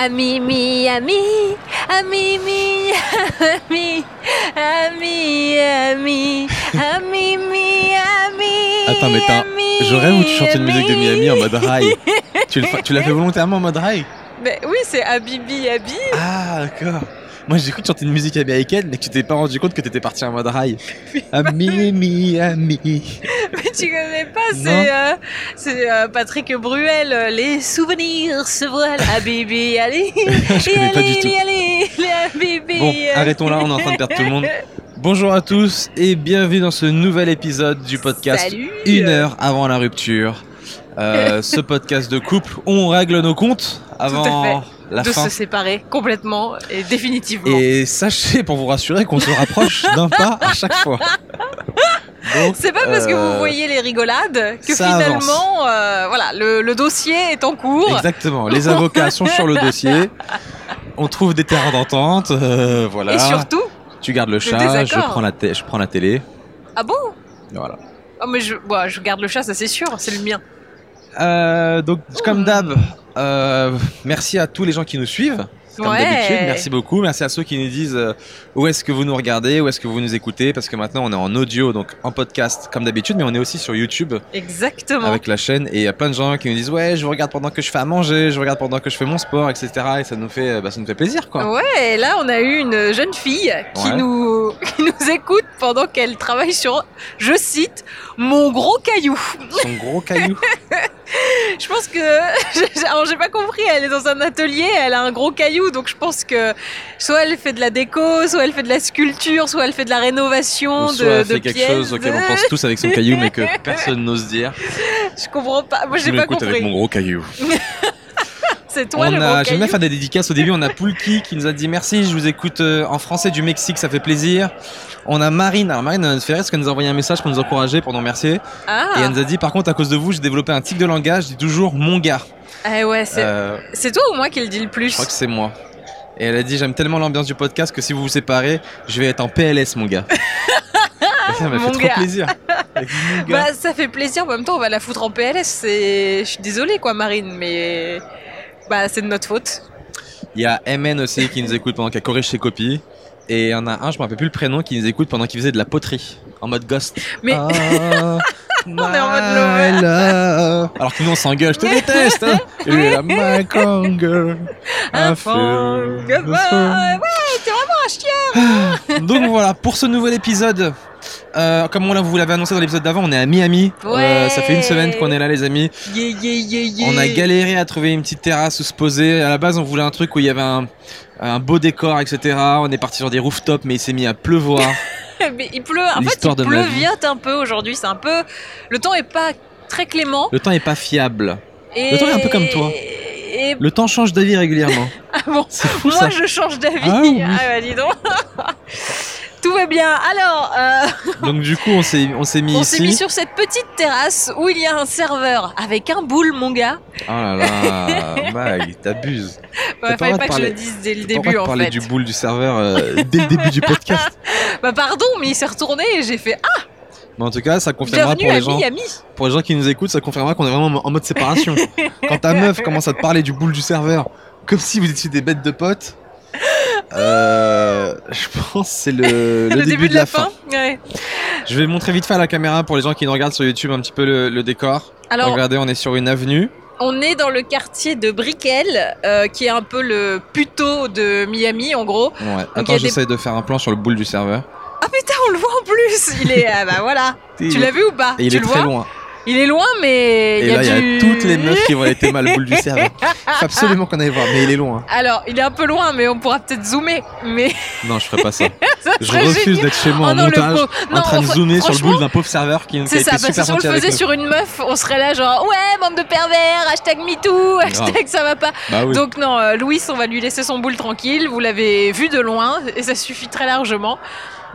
Ami, mi, ami, ami, mi, ami, ami, ami, ami, mi, ami. Attends, mais t'as- Je rêve où tu chantes une musique de ami. Miami en mode high. tu l'as fait volontairement en mode high Mais oui, c'est Habibi, Habi. Ah, d'accord. Moi, j'ai cru chanter une musique américaine, mais que tu t'es pas rendu compte que t'étais parti en mode high. Ami, mi, ami. Mais tu connais pas, c'est euh, c'est, euh, Patrick Bruel. euh, Les souvenirs se voilent. Habibi, allez. Je connais pas du tout. Allez, allez, Habibi. Bon, arrêtons là, on est en train de perdre tout le monde. Bonjour à tous et bienvenue dans ce nouvel épisode du podcast Salut. Une heure avant la rupture. Euh, ce podcast de couple on règle nos comptes avant la de fin. se séparer complètement et définitivement. Et sachez, pour vous rassurer, qu'on se rapproche d'un pas à chaque fois. C'est pas parce que euh, vous voyez les rigolades que finalement, euh, voilà, le, le dossier est en cours. Exactement, les avocats sont sur le dossier. On trouve des terrains d'entente, euh, voilà. Et surtout, Tu gardes le le chat, je prends, la je prends la télé. ah bon? Voilà. Oh mais je, bah, je garde le chat, ça c'est sûr, c'est le mien. Euh, donc, comme d'hab, euh, merci à tous les gens qui nous suivent. Comme Ouais. d'habitude, merci beaucoup. Merci à ceux qui nous disent euh, où est-ce que vous nous regardez, où est-ce que vous nous écoutez, parce que maintenant on est en audio, donc en podcast comme d'habitude, mais on est aussi sur YouTube Exactement. avec la chaîne. Et il y a plein de gens qui nous disent ouais, je vous regarde pendant que je fais à manger, je vous regarde pendant que je fais mon sport, etc. Et ça nous fait, bah, ça nous fait plaisir, quoi. Ouais, et là on a eu une jeune fille qui, Ouais. nous, qui nous écoute pendant qu'elle travaille sur, je cite, mon gros caillou. Son gros caillou. Je pense que, alors j'ai pas compris, elle est dans un atelier, elle a un gros caillou, donc je pense que soit elle fait de la déco, soit elle fait de la sculpture, soit elle fait de la rénovation Ou de, soit de fait quelque pièces. chose auquel on pense tous avec son caillou, mais que personne n'ose dire. Je comprends pas, moi j'ai pas m'écoute avec compris. mon gros caillou. C'est toi le on a, j'aime bien faire des dédicaces. Au début, on a Poulki qui nous a dit merci, je vous écoute euh, en français du Mexique, ça fait plaisir. On a Marine. Alors Marine, parce qu'elle nous a envoyé un message pour nous encourager, pour nous remercier. Ah, Et elle nous a dit par contre, à cause de vous, j'ai développé un tic de langage, je dis toujours mon gars. Eh ouais, c'est Euh, c'est toi ou moi qui le dis le plus je crois que c'est moi. Et elle a dit j'aime tellement l'ambiance du podcast que si vous vous séparez, je vais être en PLS, mon gars. Ça m'a fait trop plaisir. Bah ça fait plaisir, en même temps on va la foutre en PLS. Je suis désolée quoi Marine, mais... Bah c'est de notre faute. Il y a MN aussi qui nous écoute pendant qu'elle corrige ses copies. Et il y en a un, je me rappelle plus le prénom, qui nous écoute pendant qu'il faisait de la poterie, en mode ghost. Mais- Ah, On est en mode love. Alors que nous on s'engueule, je te déteste. Hein. Et lui il est là, my I feel chien Donc voilà, pour ce nouvel épisode, euh, comme on vous l'avez annoncé dans l'épisode d'avant, on est à Miami. Euh, ça fait une semaine qu'on est là, les amis. Yeah, yeah, yeah, yeah. On a galéré à trouver une petite terrasse où se poser. À la base, on voulait un truc où il y avait un, un beau décor, etc. On est parti sur des rooftops, mais il s'est mis à pleuvoir. Mais il pleut, en fait il de ma vie. pleuviote un peu aujourd'hui, c'est un peu... Le temps est pas très clément. Le temps est pas fiable. Et... Le temps est un peu comme toi. Et... Le temps change d'avis régulièrement. Ah bon C'est fou Moi ça. je change d'avis. Ah oui. bah dis donc. Tout va bien. Alors, euh, Donc du coup, on s'est on s'est mis on s'est mis sur cette petite terrasse où il y a un serveur avec un boule, mon gars. Oh là là, Mag, t'abuses. Bah, pas fallait pas droit que je le dise dès le pas début droit en parler fait. du boule du serveur euh, dès le début du podcast. Bah pardon, mais il s'est retourné et j'ai fait Ah, Mais en tout cas, ça confirmera bienvenue pour les gens, Miami. pour les gens qui nous écoutent, ça confirmera qu'on est vraiment en mode séparation. Quand ta meuf commence à te parler du boule du serveur, comme si vous étiez des bêtes de potes, euh, je pense que c'est le, le début, de la, fin. Ouais. Je vais montrer vite fait à la caméra pour les gens qui nous regardent sur YouTube un petit peu le, le décor. Alors, Regardez, on est sur une avenue. on est dans le quartier de Brickell, euh, qui est un peu le puto de Miami en gros. Ouais. Attends, des- j'essaie de faire un plan sur le boule du serveur. Ah putain, on le voit en plus. Il est, ah bah voilà. Tu l'as vu ou pas Et il Tu est le très vois loin. Il est loin, mais Et il y là, a il y a du... toutes les meufs qui vont aller mal boule du serveur. Faut absolument qu'on aille voir, mais il est loin. Alors, il est un peu loin, mais on pourra peut-être zoomer. Mais Non, je ferai pas ça. ça Je refuse d'être chez moi Oh en non, le montage, en train de zoomer sur le boule d'un pauvre serveur qui, qui a C'est été ça, parce que super si on le faisait sur une meuf, on serait là genre ouais, bande de pervers, hashtag MeToo, hashtag ça va pas. Bah oui. Donc non, euh, Louis, on va lui laisser son boule tranquille. Vous l'avez vu de loin et ça suffit très largement.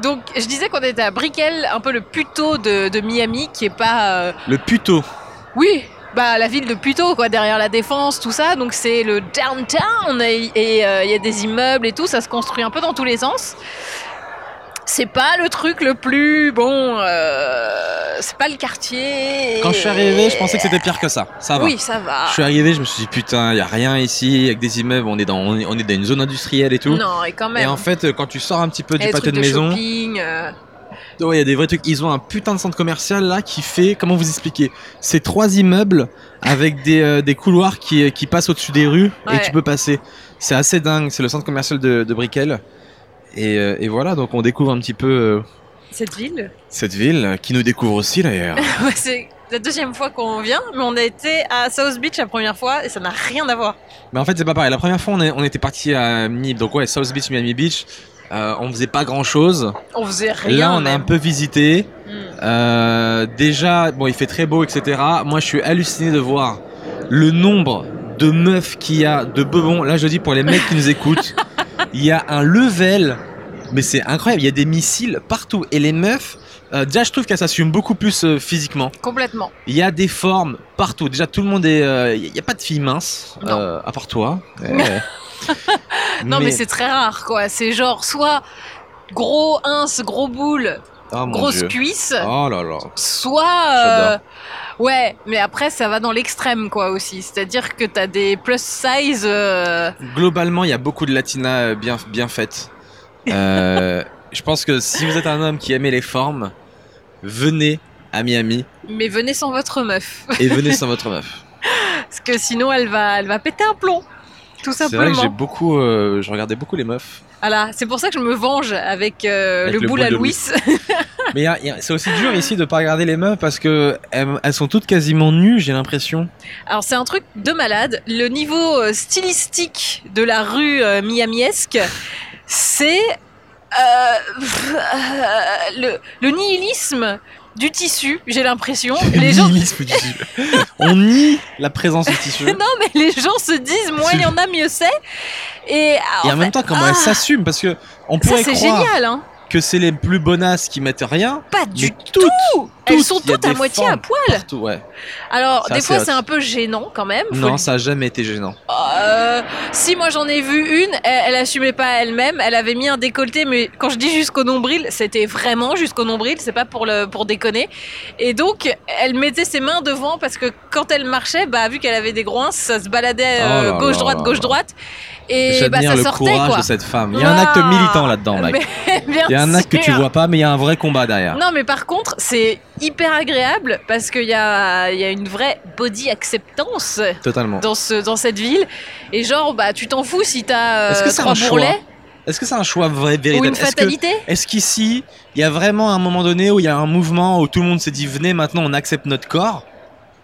Donc je disais qu'on était à Brickell, un peu le puto de, de Miami, qui est pas... euh, Le puto. Oui, bah la ville de Puto, quoi, derrière la défense, tout ça. Donc c'est le downtown et et, euh, il y a des immeubles et tout, ça se construit un peu dans tous les sens. C'est pas le truc le plus bon. euh, c'est pas le quartier. Quand je suis arrivé, je pensais que c'était pire que ça. Ça va. Oui, ça va. Je suis arrivé, je me suis dit putain, il y a rien ici, avec des immeubles, on est dans on est, dans une zone industrielle et tout. Non, et quand même. Et en fait, quand tu sors un petit peu du pâté de maison, shopping, euh, ouais, il y a des vrais trucs. Ils ont un putain de centre commercial là qui fait, comment vous expliquer? C'est trois immeubles avec des, euh, des couloirs qui, qui passent au-dessus des rues et tu peux passer. C'est assez dingue. C'est le centre commercial de, de Brickell. Et, euh, et voilà, donc on découvre un petit peu euh, cette ville. cette ville qui nous découvre aussi d'ailleurs. Ouais, c'est la deuxième fois qu'on vient, mais on a été à South Beach la première fois et ça n'a rien à voir. Mais en fait, c'est pas pareil. La première fois, on, est- on était parti à Miami, donc ouais, South Beach, Miami Beach. Euh, on faisait pas grand chose. On faisait rien. Là, on a un peu visité. Hmm. Euh, déjà, bon, il fait très beau, etc. Moi, je suis halluciné de voir le nombre de meufs qu'il y a, de bebons. Là, je dis pour les mecs qui nous écoutent, il y a un level, mais c'est incroyable. Il y a des missiles partout. Et les meufs, euh, déjà, je trouve qu'elles s'assument beaucoup plus euh, physiquement. Complètement. Il y a des formes partout. Déjà, tout le monde est. euh, Il n'y a pas de filles minces, euh, à part toi. Non, mais, c'est très rare, quoi. C'est genre soit gros ins, gros boule, Oh, mon grosse Dieu. cuisse, Oh là là. soit. euh, ouais, mais après, ça va dans l'extrême, quoi, aussi. C'est-à-dire que t'as des plus size. euh, Globalement, il y a beaucoup de latinas euh, bien, bien faites. Euh, je pense que si vous êtes un homme qui aimait les formes, venez à Miami mais venez sans votre meuf. et venez sans votre meuf. Parce que sinon, elle va, elle va péter un plomb. Tout C'est vrai que j'ai beaucoup, euh, je regardais beaucoup les meufs. Voilà, c'est pour ça que je me venge avec, euh, Avec le le boule à Louis. Mais c'est aussi dur ici de pas regarder les meufs parce que elles, elles sont toutes quasiment nues, j'ai l'impression. Alors c'est un truc de malade. Le niveau euh, stylistique de la rue euh, miamiesque, c'est euh, le, le nihilisme du tissu, j'ai l'impression. Les gens. On nie la présence du tissu. non mais les gens se disent moins il y en a mieux c'est. Et, Et en fait, même temps, comment ah, elles s'assument Parce que on Ça pourrait c'est croire génial, hein. que c'est les plus bonasses qui mettent rien. Pas du tout. toutes, Elles toutes, sont y a toutes à moitié à poil. Partout, ouais. Alors des fois c'est un peu gênant quand même. faut Non, le ça a jamais été gênant. Euh, si moi j'en ai vu une, elle, elle assumait pas elle-même, elle avait mis un décolleté, mais quand je dis jusqu'au nombril, c'était vraiment jusqu'au nombril, c'est pas pour le pour déconner. Et donc elle mettait ses mains devant parce que quand elle marchait, bah vu qu'elle avait des groins, ça se baladait Oh euh, gauche droite gauche droite et bah ça le sortait courage quoi. de cette femme. Il y a un acte militant là-dedans, mec. Il y a un acte que tu vois pas, mais il y a un vrai combat derrière. Non, mais par contre, c'est hyper agréable parce qu'il y a, il y a une vraie body acceptance Totalement. dans, ce, dans cette ville. Et genre, bah, tu t'en fous si t'as Est-ce euh, trois un choix bourrelets Est-ce que c'est un choix vrai, ou véritable une Est-ce que- fatalité. Est-ce qu'ici, il y a vraiment un moment donné où il y a un mouvement où tout le monde s'est dit venez maintenant on accepte notre corps?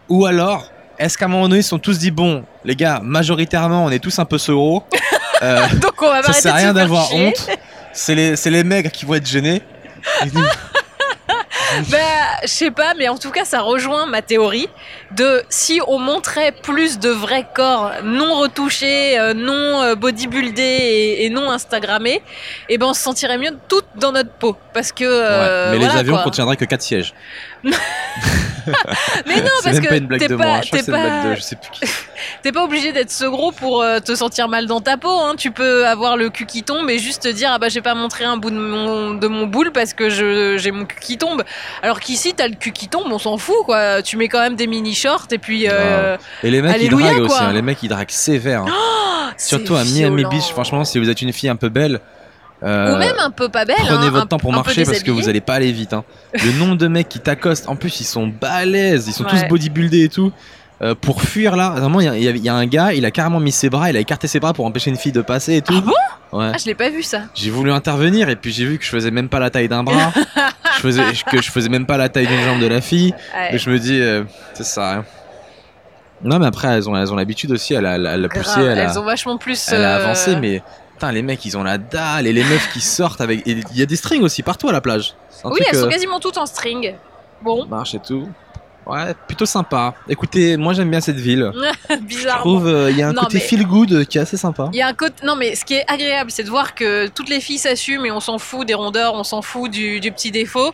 Ou alors, est-ce qu'à un moment donné ils se sont tous dit bon, les gars, majoritairement on est tous un peu sauros, euh, Donc on va ça sert à rien d'avoir honte, c'est les, les maigres qui vont être gênés. Bah, je sais pas, mais en tout cas, ça rejoint ma théorie de si on montrait plus de vrais corps non retouchés, euh, non euh, bodybuildés et, et non instagrammés, et ben on se sentirait mieux toutes dans notre peau. Parce que. euh, Ouais, mais les avions quoi. contiendraient que 4 sièges. Mais non, parce même que pas une blague t'es de pas, moi, je crois t'es que c'est une blague pas, de je sais plus qui. t'es pas obligé d'être ce gros pour euh, te sentir mal dans ta peau. Hein. Tu peux avoir le cul qui tombe et juste te dire ah bah j'ai pas montré un bout de mon, de mon boule parce que j'ai mon cul qui tombe. Alors qu'ici t'as le cul qui tombe, on s'en fout quoi. Tu mets quand même des mini shorts et puis. euh, Et les mecs Alléluia, ils draguent aussi, hein, les mecs ils draguent sévère. hein. ah, Surtout à Miami. Beach, franchement, si vous êtes une fille un peu belle. Euh, Ou même un peu pas belle. Prenez hein, votre un- temps pour marcher parce que vous allez pas aller vite. hein. Le nombre de mecs qui t'accostent, en plus ils sont balèzes, ils sont tous bodybuildés et tout. Euh, pour fuir là, vraiment il y a- y, y un gars, il a carrément mis ses bras, il a écarté ses bras pour empêcher une fille de passer et tout. Ah bon? Ouais. Ah, je l'ai pas vu ça. J'ai voulu intervenir et puis j'ai vu que je faisais même pas la taille d'un bras, je faisais, que je faisais même pas la taille d'une jambe de la fille. Ouais. Et je me dis, euh, ça à rien. Non mais après elles ont, elles ont l'habitude aussi, elle a, elle a- poussé, Grave, elle a, Elles ont vachement plus. elle a euh, avancé mais putain les mecs ils ont la dalle et les meufs qui sortent avec... Il y a des strings aussi partout à la plage. Oui, elles sont euh, quasiment toutes en string. Bon, marche et tout. Ouais, plutôt sympa. Écoutez, moi j'aime bien cette ville. Je bizarre. trouve euh, il y a un Non, côté mais- feel good qui est assez sympa. Il y a un côté. Non, mais ce qui est agréable, c'est de voir que toutes les filles s'assument et on s'en fout des rondeurs, on s'en fout du, du petit défaut.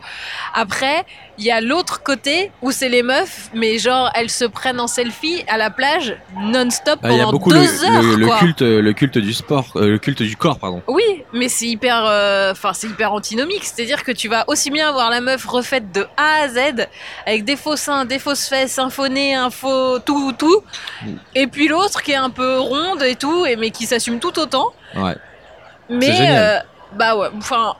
Après, il y a l'autre côté où c'est les meufs, mais genre elles se prennent en selfie à la plage non-stop Ah, Il y a pendant beaucoup deux le, heures. le- le quoi. culte, le culte du sport, euh, le culte du corps, pardon. Oui, mais c'est hyper, euh, enfin c'est hyper antinomique. C'est-à-dire que tu vas aussi bien voir la meuf refaite de A à Z avec des faux seins, des fausses fesses, un faux nez, un faux tout, tout, Mm. et puis l'autre qui est un peu ronde et tout, et mais qui s'assume tout autant. Ouais. Mais euh, bah ouais, enfin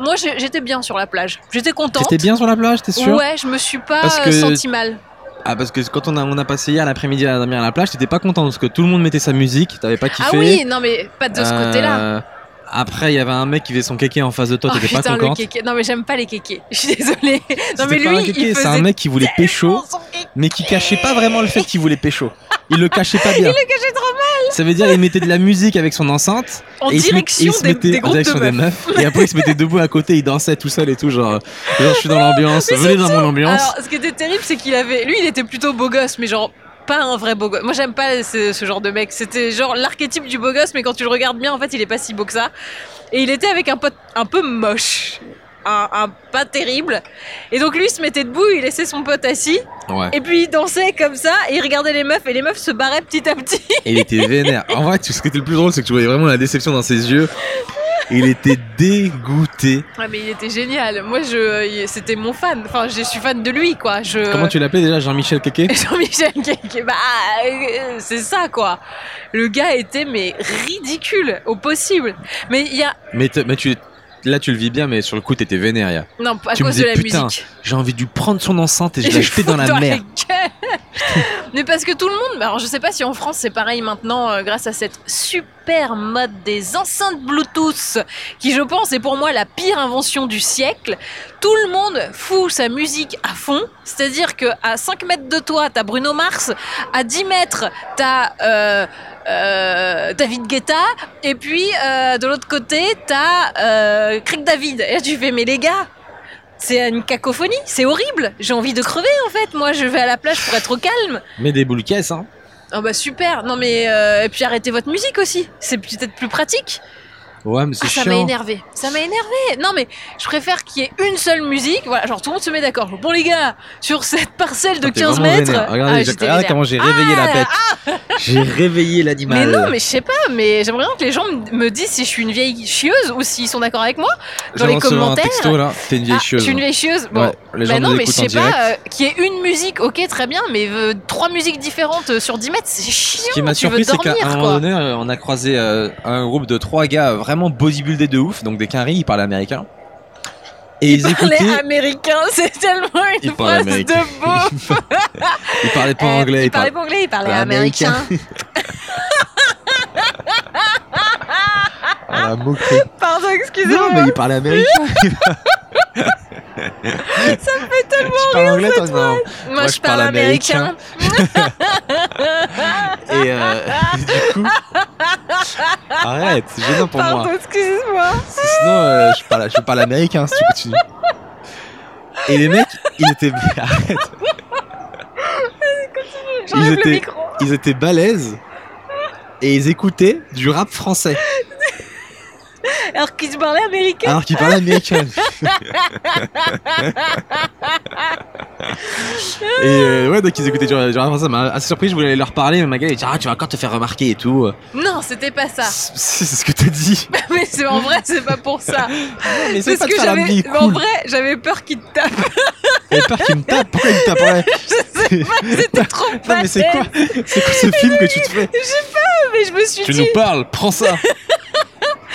moi j'étais bien sur la plage, j'étais contente. T'étais bien sur la plage, t'es sûr Ouais, je me suis pas euh, que- senti mal. Ah parce que quand on a, on a passé hier l'après-midi à dormir à la plage, t'étais pas content parce que tout le monde mettait sa musique, t'avais pas kiffé. Ah oui, non mais pas de ce Euh, côté-là. Après, il y avait un mec qui faisait son kéké en face de toi, Oh, t'étais pas le kéké. Non mais j'aime pas les kékés. Je suis désolée. Non mais lui, c'est un mec qui voulait pécho, mais qui cachait pas vraiment le fait qu'il voulait pécho. Il le cachait pas bien. Il le cachait trop mal. Ça veut dire il mettait de la musique avec son enceinte En et il se, met- et direction il se des, mettait des en direction de des meufs. meufs et après il se mettait debout à côté, il dansait tout seul et tout genre, genre je suis dans l'ambiance, venez dans mon ambiance. Alors, ce qui était terrible, c'est qu'il avait. Lui, il était plutôt beau gosse, mais genre. Pas un vrai beau gosse. Moi, j'aime pas ce, ce genre de mec. C'était genre l'archétype du beau gosse, mais quand tu le regardes bien, en fait, il est pas si beau que ça. Et il était avec un pote un peu moche. Un, un pas terrible. Et donc, lui, il se mettait debout, il laissait son pote assis. Ouais. Et puis, il dansait comme ça, et il regardait les meufs, et les meufs se barraient petit à petit. Et il était vénère. En vrai, ce qui était le plus drôle, c'est que tu voyais vraiment la déception dans ses yeux. Il était dégoûté. Ouais, mais il était génial. Moi, je, il- c'était mon fan. Enfin, je suis fan de lui, quoi. Je... Comment tu l'appelais déjà, Jean-Michel Kéké Jean-Michel Kéké, bah, euh, c'est ça, quoi. Le gars était, mais ridicule, au possible. Mais il y a. mais, mais tu, là, tu le vis bien, mais sur le coup, t'étais vénère. ya. Non, à Tu me de disais, la putain, musique. J'ai envie de lui prendre son enceinte et je l'ai je jeter dans la mer. Mais parce que tout le monde, alors je sais pas si en France c'est pareil maintenant, euh, grâce à cette super mode des enceintes Bluetooth, qui je pense est pour moi la pire invention du siècle. Tout le monde fout sa musique à fond, c'est-à-dire que à 5 mètres de toi, t'as Bruno Mars, à 10 mètres, t'as euh, euh, David Guetta, et puis euh, de l'autre côté, t'as Craig David. Et tu fais, mais les gars, c'est une cacophonie, c'est horrible. J'ai envie de crever en fait. Moi, je vais à la plage pour être au calme. Mais des boules caisses, hein. Oh bah super. Non mais euh, et puis arrêtez votre musique aussi. C'est peut-être plus pratique. Ouais, mais c'est Ah, ça m'a chiant. énervé. Ça m'a énervé. Non mais je préfère qu'il y ait une seule musique. Voilà, genre tout le monde se met d'accord. Bon les gars, sur cette parcelle de T'es 15 vraiment mètres. vénère. Regardez, Ah, regardez comment j'ai réveillé la Ah, bête. J'ai réveillé Mais l'animal. non, mais je sais pas, mais j'aimerais bien que les gens me disent si je suis une vieille chieuse ou s'ils sont d'accord avec moi. Dans les commentaires- un texto là, t'es une vieille Ah, chieuse. je suis une vieille chieuse. Bon, Ouais, les gens Bah non, mais je sais pas, euh, qu'il y ait une musique, ok, très bien, mais euh, trois musiques différentes euh, sur 10 mètres, c'est chiant. Ce qui m'a surpris, c'est qu'à un moment donné, euh, on a croisé un groupe de trois gars vraiment bodybuildés de ouf, donc des quinries, ils parlaient américain. Et ils, écoutaient, américain, c'est tellement une Ils phrase américain. de beau. ils parlaient pas Euh, anglais, il ils parlait parlaient. pas anglais, il parlait parlait américain. Ah. Pardon, Non, excusez-moi. mais ils parlaient américain. Ça me fait tellement Tu parles anglais, toi. Moi, je parle américain. Et euh, du coup. Arrête, c'est gênant pour moi. Pardon, excusez-moi. Sinon, euh, je, parle, je parle américain si tu continues. Et les mecs, ils étaient. Arrête. J'enlève étaient- le micro. Ils étaient balèzes. Et ils écoutaient du rap français. Alors qu'ils parlaient américain. Alors qu'ils parlaient américain. et euh, ouais, donc ils écoutaient rap français. Ça m'a assez surpris. Je voulais leur parler. Mais ma gueule, dit Ah, tu vas encore te faire remarquer et tout. Non, c'était pas ça. C'est ce que t'as dit. mais c'est en vrai, c'est pas pour ça. mais c'est Parce pas de que j'avais, mais en cool. vrai, j'avais peur qu'ils te tapent. J'avais peur qu'il me tape. Pourquoi il me taperait C'était trop Non, mais c'est quoi quoi ce film que tu te fais Mais je me suis Tu dit. nous parles, prends ça.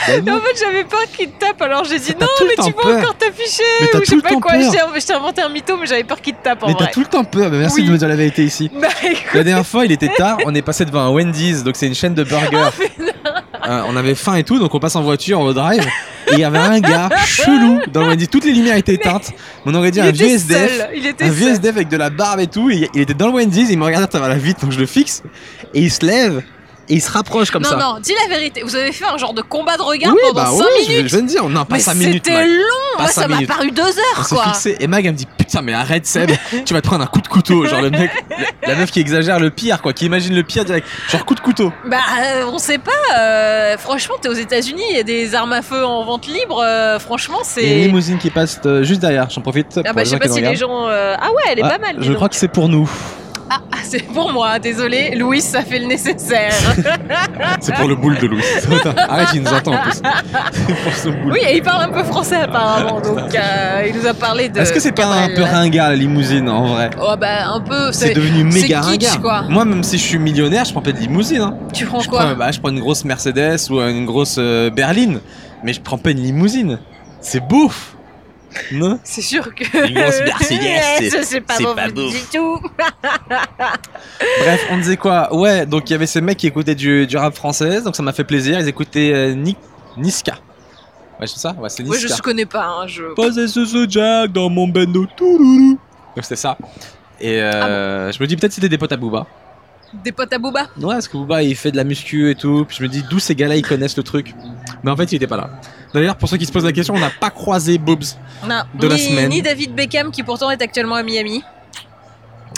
Bah Mais en fait, j'avais peur qu'il te tape, alors j'ai dit non, mais tu peux peur. encore t'afficher, ou je sais pas quoi. Je t'ai- inventé un mytho, mais j'avais peur qu'il te tape en Mais vrai. t'as tout le temps peur. Merci Oui. de me dire la vérité ici. Bah La dernière fois, il était tard, on est passé devant un Wendy's, donc c'est une chaîne de burgers. Euh, on avait faim et tout, donc on passe en voiture au drive. Et il y avait un gars chelou dans le Wendy's. Toutes les lumières étaient éteintes. On aurait dit un vieux était SDF. seul. Il était Un vieux. SDF avec de la barbe et tout. Et il était dans le Wendy's, il me regardait à travers la vitre, donc je le fixe. Et il se lève. Et il se rapproche comme non, ça. non, dis la vérité. Vous avez fait un genre de combat de regard oui, pendant bah 5 ouais, je, minutes. je viens de dire, non, pas mais 5 minutes. c'était long. Moi, ça m'a paru 2 On heures, s'est quoi. fixé et Mag elle me dit putain mais arrête Seb, tu vas te prendre un coup de couteau, genre le mec, la, meuf qui exagère le pire quoi, qui imagine le pire direct, genre coup de couteau. Bah, euh, on sait pas. euh, franchement, t'es aux États-Unis, il y a des armes à feu en vente libre. euh, franchement, Il y a une c'est. limousine qui passe euh, juste derrière, j'en profite Ah bah, je sais pas si les gens. Ah ouais, elle est Ah, pas mal. je crois que c'est pour nous, Ah, ah, c'est pour moi, désolé. Louis, ça fait le nécessaire. c'est pour le boule de Louis. Arrête, il nous entend en plus. C'est pour son boule. oui, et il parle un peu français apparemment, donc euh, il nous a parlé de. Est-ce que c'est pas un peu ringard la limousine en vrai? Oh bah un peu. C'est devenu méga c'est kitsch, ringard. quoi. Moi, même si je suis millionnaire, je prends pas de limousine. Hein. Tu prends Je quoi prends, bah, je prends une grosse Mercedes ou une grosse euh, berline, mais je prends pas une limousine. C'est bouffe. Non? C'est sûr que. C'est- pas bon pas du tout. Bref, on disait quoi? Ouais, donc il y avait ces mecs qui écoutaient du, du rap français, donc ça m'a fait plaisir. Ils écoutaient euh, Ni- Niska. Ouais, c'est ça? Ouais, c'est je Niska. ne connais pas. Hein, je... Posez ce Jack dans mon bendo. Donc c'était ça. Et Ah euh, je me dis peut-être c'était des potes à Booba. Des potes à Booba? Ouais, parce que Booba il fait de la muscu et tout. Puis je me dis d'où ces gars-là ils connaissent le truc? Mais en fait il était pas là. D'ailleurs, pour ceux qui se posent la question, on n'a pas croisé Boobs. On a De la ni, semaine. ni David Beckham qui pourtant est actuellement à Miami.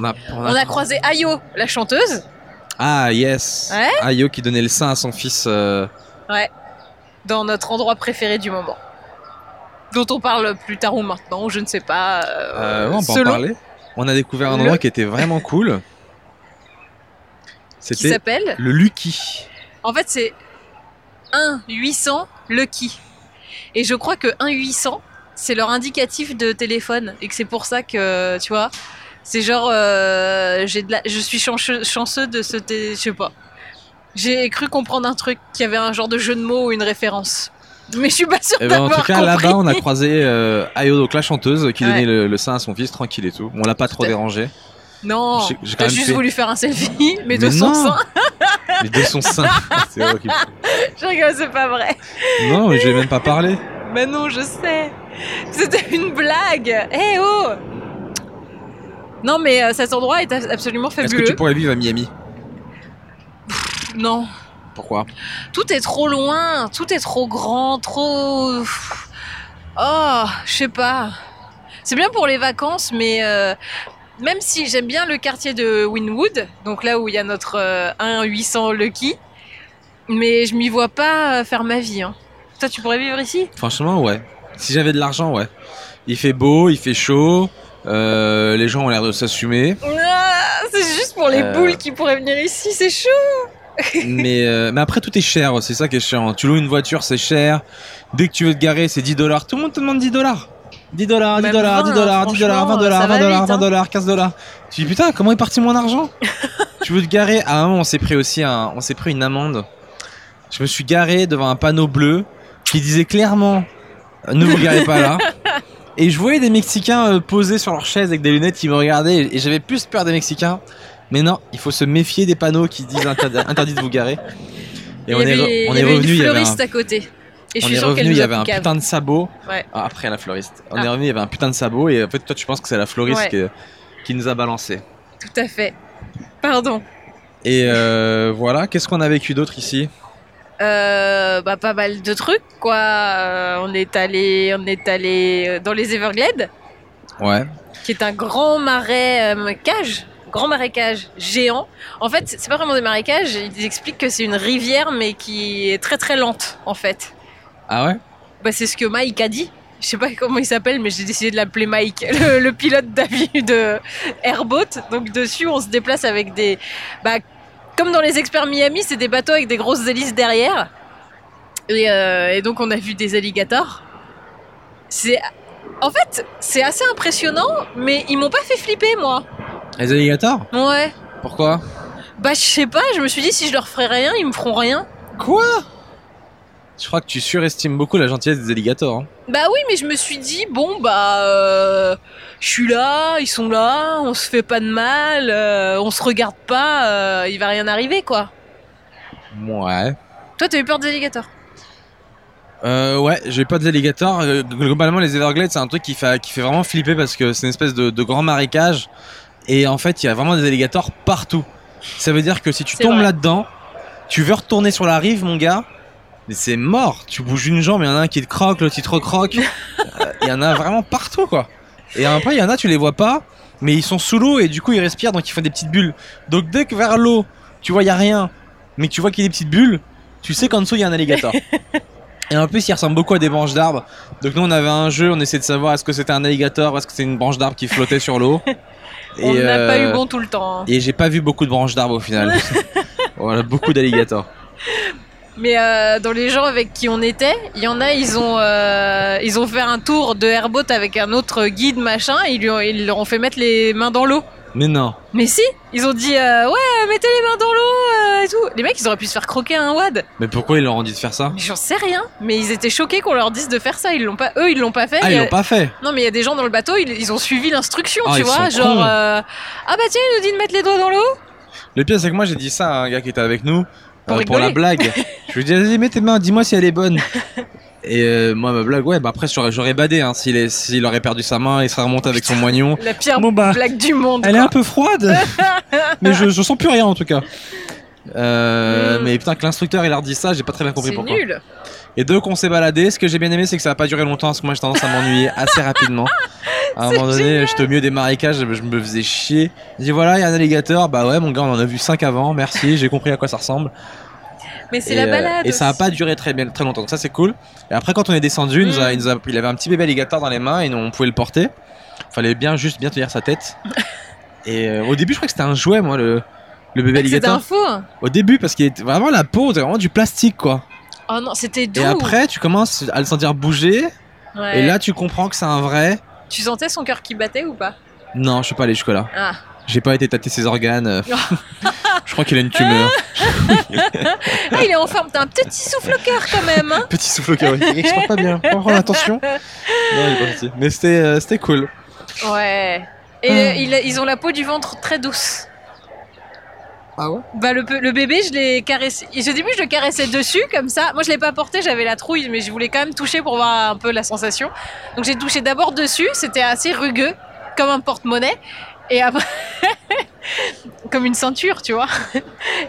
On a, on a- On a croisé Ayo, la chanteuse. Ah yes. Ouais. Ayo qui donnait le sein à son fils. euh, dans notre endroit préféré du moment. Dont on parle plus tard ou maintenant, ou je ne sais pas. euh, Euh, ouais, on peut en parler. On a découvert un Le- endroit qui était vraiment cool. C'était s'appelle. le Lucky. En fait, c'est 1 800 Lucky. Et je crois que 1 800, c'est leur indicatif de téléphone. Et que c'est pour ça que, tu vois, c'est genre. euh, j'ai de la... Je suis chanceux, chanceux de ce. Je sais pas. J'ai cru comprendre un truc, qui avait un genre de jeu de mots ou une référence. Mais je suis pas sûre Eh ben, en tout cas, là-bas, on a croisé euh, Ayo, donc la chanteuse, qui Ouais. donnait le, le sein à son fils, tranquille et tout. On l'a pas trop dérangé. Non, J'ai- juste fait- voulu faire un selfie, mais, de son non. sein. Mais de son sein. C'est horrible. Je rigole, c'est pas vrai. Non, mais je vais même pas parler. Mais non, je sais. C'était une blague. Eh oh Non, mais euh, cet endroit est absolument Est-ce que fabuleux. tu pourrais vivre à Miami? Non, Pourquoi? Tout est trop loin, tout est trop grand, trop. Oh, je sais pas. C'est bien pour les vacances, mais euh, même si j'aime bien le quartier de Winwood, donc là où il y a notre euh, 1 800 Lucky, mais je m'y vois pas euh, faire ma vie. hein. Toi, tu pourrais vivre ici? Franchement, ouais. Si j'avais de l'argent, ouais. Il fait beau, il fait chaud. euh, les gens ont l'air de s'assumer. Ah, C'est juste pour les Euh. boules qui pourraient venir ici, c'est chaud. mais, euh, mais après, tout est cher. C'est ça qui est chiant. Tu loues une voiture, c'est cher. Dès que tu veux te garer, c'est 10 dollars. Tout le monde te demande 10 dollars. 10 dollars, 10 Même dollars, 10 20, dollars, 10 dollars, 20 franchement, dollars, ça 20 va dollars, vite, 20 hein. dollars, 15 dollars. Tu dis putain, comment est parti mon argent Tu veux te garer À un moment, on s'est pris aussi un, on s'est pris une amende. Je me suis garé devant un panneau bleu qui disait clairement ne vous garez pas là. Et je voyais des Mexicains euh, posés sur leur chaise avec des lunettes qui me regardaient et j'avais plus peur des Mexicains. Mais non, il faut se méfier des panneaux qui disent interdit, interdit de vous garer. Et on est, avait, re- on il y est avait revenu, une il y avait un, fleuriste à côté. Et je on suis est revenu, il y avait un putain de sabot. Ouais. Ah, après la fleuriste. On Ah. est revenu, il y avait un putain de sabot et en fait toi tu penses que c'est la fleuriste Ouais. qui, qui nous a balancé. Tout à fait. Pardon. Et euh, voilà, qu'est-ce qu'on a vécu d'autre ici? Euh, bah, pas mal de trucs, quoi. Euh, on est allé, on est allé dans les Everglades, Ouais. qui est un grand marais cage, grand marécage géant. En fait, c'est pas vraiment des marécages. Ils expliquent que c'est une rivière, mais qui est très très lente, en fait. Ah ouais? Bah, c'est ce que Mike a dit. Je sais pas comment il s'appelle, mais j'ai décidé de l'appeler Mike, le, le pilote d'avion de Airboat. Donc dessus, on se déplace avec des, bah, comme dans les experts Miami, c'est des bateaux avec des grosses hélices derrière. Et, euh, et donc on a vu des alligators. C'est, en fait, c'est assez impressionnant, mais ils m'ont pas fait flipper moi. Les alligators? Ouais. Pourquoi? Bah je sais pas. Je me suis dit si je leur ferais rien, ils me feront rien. Quoi? Je crois que tu surestimes beaucoup la gentillesse des alligators. hein. Bah oui, mais je me suis dit, bon, bah, euh, je suis là, ils sont là, on se fait pas de mal, euh, on se regarde pas, euh, il va rien arriver, quoi. Ouais. Toi, t'as eu peur des alligators? Euh, ouais, j'ai pas d'alligators. Euh, globalement, les Everglades, c'est un truc qui fait, qui fait vraiment flipper parce que c'est une espèce de, de grand marécage. Et en fait, il y a vraiment des alligators partout. Ça veut dire que si tu tombes là-dedans, Tu veux retourner sur la rive, mon gars Mais c'est mort. Tu bouges une jambe, il y en a un qui te croque, l'autre il te recroque. Euh, Il y en a vraiment partout, quoi. Et après, il y en a, tu les vois pas, mais ils sont sous l'eau et du coup, ils respirent, donc ils font des petites bulles. Donc dès que vers l'eau, tu vois, il y a rien, mais que tu vois qu'il y a des petites bulles, tu sais qu'en dessous, il y a un alligator. Et en plus, il ressemble beaucoup à des branches d'arbres. Donc nous, on avait un jeu, on essayait de savoir est-ce que c'était un alligator est-ce que c'était une branche d'arbre qui flottait sur l'eau. On n'a pas euh, eu bon tout le temps. hein. Et j'ai pas vu beaucoup de branches d'arbres au final. voilà, beaucoup d'alligators. Mais euh, dans les gens avec qui on était, il y en a, ils ont, euh, ils ont fait un tour de airboat avec un autre guide machin. Et ils, lui ont- ils leur ont fait mettre les mains dans l'eau. Mais non. Mais si, ils ont dit euh, ouais, mettez les mains dans l'eau euh, et tout. Les mecs, ils auraient pu se faire croquer un wad. Mais pourquoi ils leur ont dit de faire ça? J'en sais rien. Mais ils étaient choqués qu'on leur dise de faire ça. Ils l'ont pas, eux, ils l'ont pas fait. Ah, ils a- l'ont pas fait. Non, mais il y a des gens dans le bateau, ils, ils ont suivi l'instruction, Ah, tu vois. Genre, euh, ah bah tiens, il nous dit de mettre les doigts dans l'eau. Le pire, c'est que moi, j'ai dit ça à un gars qui était avec nous Pour euh, rigoler. la blague. Je lui dit, vas-y, mets tes mains, dis-moi si elle est bonne. Et euh, moi, ma blague, ouais, bah après, j'aurais, badé. Hein, s'il, aurait perdu sa main, il serait remonté avec son moignon. La pire Bon, bah, blague du monde. Elle est un peu froide, mais je, je sens plus rien en tout cas. Euh, Mm. Mais putain, que l'instructeur il leur dit ça, j'ai pas très bien compris C'est pourquoi. nul. Et donc on s'est baladé. Ce que j'ai bien aimé, c'est que ça a pas duré longtemps parce que moi j'ai tendance à m'ennuyer assez rapidement. À un moment donné, j'étais au milieu des marécages, je me faisais chier. J'ai dit voilà, il y a un alligator. Bah ouais, mon gars, on en a vu 5 avant, merci, j'ai compris à quoi ça ressemble. Mais c'est la euh, balade. et ça a aussi. pas duré très, bien, très longtemps, donc ça c'est cool. Et après, quand on est descendu, il, Mm. il, il avait un petit bébé alligator dans les mains et nous, on pouvait le porter. Fallait bien juste bien tenir sa tête. Et euh, au début, je crois que c'était un jouet, moi, le, le bébé C'était alligator. un faux. Au début, parce qu'il était vraiment la peau, c'était vraiment du plastique, quoi. Oh non, c'était doux. Et après, tu commences à le sentir bouger. Ouais. Et là, tu comprends que c'est un vrai. Tu sentais son cœur qui battait ou pas? Non, je suis pas allé jusque-là. Ah. J'ai pas été tâter ses organes. je crois qu'il a une tumeur. Ah, il est en forme. T'as un petit souffle au cœur quand même. hein. Petit souffle au cœur. Il respire pas bien. Faut prendre attention. Non, il est pas petit. Mais c'était euh, c'était cool. ouais. Et Ah. euh, il- ils ont la peau du ventre très douce. Ah Bah le, le bébé, je l'ai caressé. Au début, je le caressais dessus comme ça. Moi, je l'ai pas porté, j'avais la trouille, mais je voulais quand même toucher pour voir un peu la sensation. Donc j'ai touché d'abord dessus. C'était assez rugueux, comme un porte-monnaie. Et après, comme une ceinture, tu vois.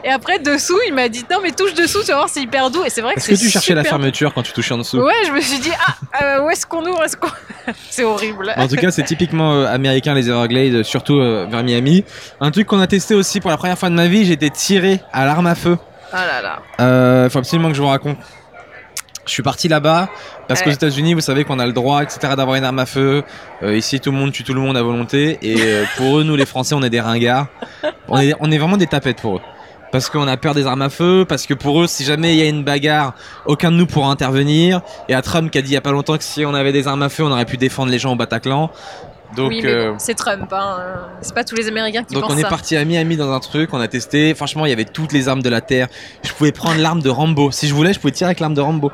Et après dessous, il m'a dit non mais touche dessous, tu vas voir, c'est hyper doux. Et c'est vrai que Est-ce que tu cherchais la fermeture quand tu touchais en dessous? Ouais, je me suis dit, ah, euh, où est-ce qu'on ouvre est-ce qu'on... C'est horrible. En tout cas, c'est typiquement euh, américain les Everglades, surtout euh, vers Miami. Un truc qu'on a testé aussi pour la première fois de ma vie, j'ai été tiré à l'arme à feu. Ah là là. Euh, faut absolument que je vous raconte. Je suis parti là-bas parce qu'aux. États-Unis, vous savez qu'on a le droit, etc., d'avoir une arme à feu. Euh, ici, tout le monde tue tout le monde à volonté. Et euh, pour eux, nous, les Français, on est des ringards. On est, on est vraiment des tapettes pour eux. Parce qu'on a peur des armes à feu, parce que pour eux, si jamais il y a une bagarre, aucun de nous pourra intervenir. Et à Trump qui a dit il y a pas longtemps que si on avait des armes à feu, on aurait pu défendre les gens au Bataclan. Donc, oui, euh, bon, c'est Trump, hein. C'est pas tous les Américains qui donc pensent on est ça. parti à Miami dans un truc, on a testé. Franchement, il y avait toutes les armes de la terre. Je pouvais prendre l'arme de Rambo. Si je voulais, je pouvais tirer avec l'arme de Rambo.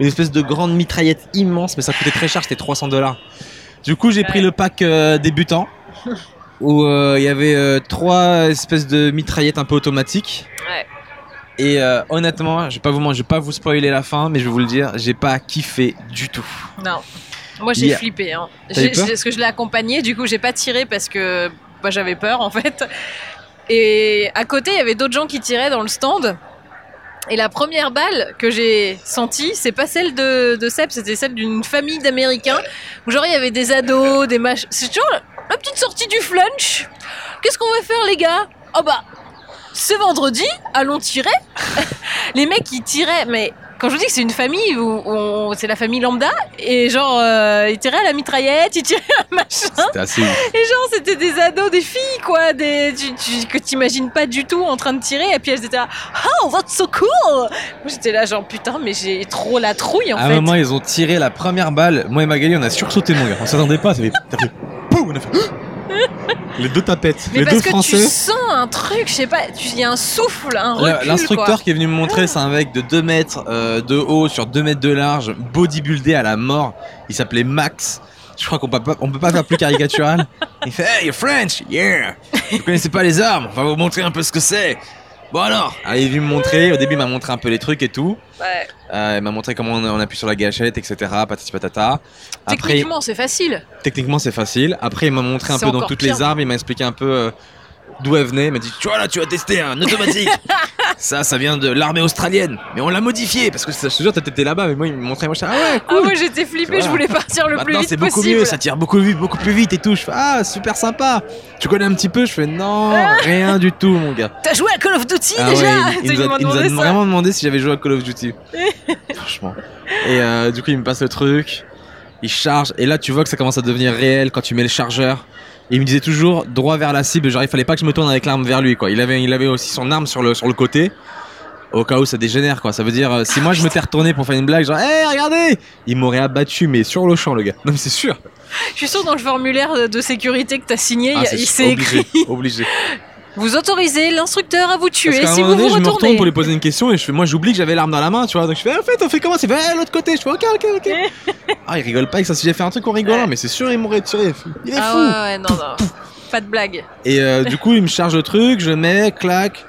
Une espèce de grande mitraillette immense, mais ça coûtait très cher, c'était 300 dollars. Du coup, j'ai Ouais. pris le pack euh, débutant où euh, il y avait euh, trois espèces de mitraillettes un peu automatiques. Ouais. Et honnêtement, je vais pas vous je vais pas vous spoiler la fin, mais je vais vous le dire, j'ai pas kiffé du tout. Non. Moi, j'ai Yeah. flippé. Hein. Parce que je l'ai accompagné, du coup, j'ai pas tiré parce que bah, j'avais peur, en fait. Et à côté, il y avait d'autres gens qui tiraient dans le stand. Et la première balle que j'ai sentie, c'est pas celle de, de Seb, c'était celle d'une famille d'Américains. Où genre, il y avait des ados, des machins. C'est toujours la, petite sortie du flunch. Qu'est-ce qu'on va faire, les gars? Oh bah, ce vendredi, allons tirer. les mecs, ils tiraient, mais quand je vous dis que c'est une famille où, on- c'est la famille lambda, et genre, euh, ils tiraient à la mitraillette, ils tiraient à machin. C'était assez. Et genre, c'était des ados, des filles, quoi, des, tu, tu- que t'imagines pas du tout en train de tirer. Et puis elles étaient là, oh, that's so cool! Moi, j'étais là, genre, putain, mais j'ai trop la trouille, en À un fait. moment, ils ont tiré la première balle. Moi et Magali, on a sursauté, mon gars. On s'attendait pas. Ça fait, fait on a fait les deux tapettes. mais les parce deux que Français. tu sens un truc, je sais pas, tu- il y a un souffle, un Là, recul, L'instructeur qui est venu me montrer, c'est un mec de 2 mètres euh, de haut sur 2 mètres de large, bodybuildé à la mort. Il s'appelait Max. Je crois qu'on peut pas, on peut pas faire plus caricatural. Il fait Hey, you're French, yeah. Vous connaissez pas les armes, on va vous montrer un peu ce que c'est. Bon alors, Ah, il est venu me montrer. Au début, il m'a montré un peu les trucs et tout. Ouais. Euh, il m'a montré comment on, on appuie sur la gâchette, etc. Patati patata. Après, Techniquement, c'est facile. techniquement, c'est facile. Après, il m'a montré un peu dans toutes pire. les armes. Il m'a expliqué un peu euh, d'où elle venait. Il m'a dit Tu vois là, tu vas tester un automatique. ça, ça vient de l'armée australienne, mais on l'a modifié parce que ça, je te jure, t'étais là-bas, mais moi, il me montrait, moi, je ah ouais, Ah, moi j'étais flippée, Voilà. je voulais partir le plus vite c'est beaucoup possible. mieux, ça tire beaucoup, beaucoup plus vite et tout. Je fais, ah, super sympa. Tu connais un petit peu Je fais, non, rien du tout, mon gars. T'as joué à Call of Duty Ah déjà ouais, Tu il, nous a, il nous a vraiment demandé si j'avais joué à Call of Duty. Franchement. Et euh, du coup, il me passe le truc, il charge, et là, tu vois que ça commence à devenir réel quand tu mets le chargeur. Et il me disait toujours droit vers la cible, genre il fallait pas que je me tourne avec l'arme vers lui, quoi. Il avait, il avait aussi son arme sur le, sur le côté, au cas où ça dégénère, quoi. Ça veut dire, euh, si moi je m'étais retourné pour faire une blague, genre, hé, regardez Il m'aurait abattu, mais sur le champ, le gars. Non, mais c'est sûr. Je suis sûre dans le formulaire de sécurité que t'as signé, il y a- Ah, c'est il s'est obligé, écrit Obligé. Vous autorisez l'instructeur à vous Parce tuer un si moment vous donné, vous je me retourne pour lui poser une question et je fais, moi j'oublie que j'avais l'arme dans la main, tu vois. Donc je fais, en fait, on fait comment? Il fait, eh, l'autre côté. Je fais, ok, ok, ok. ah, il rigole pas avec ça. Si j'ai fait un truc en rigolant, mais c'est sûr, il m'aurait tiré. Il est Ah fou. ouais, ouais, non, non. Pas de blague. Et euh, du coup, il me charge le truc, je mets, clac.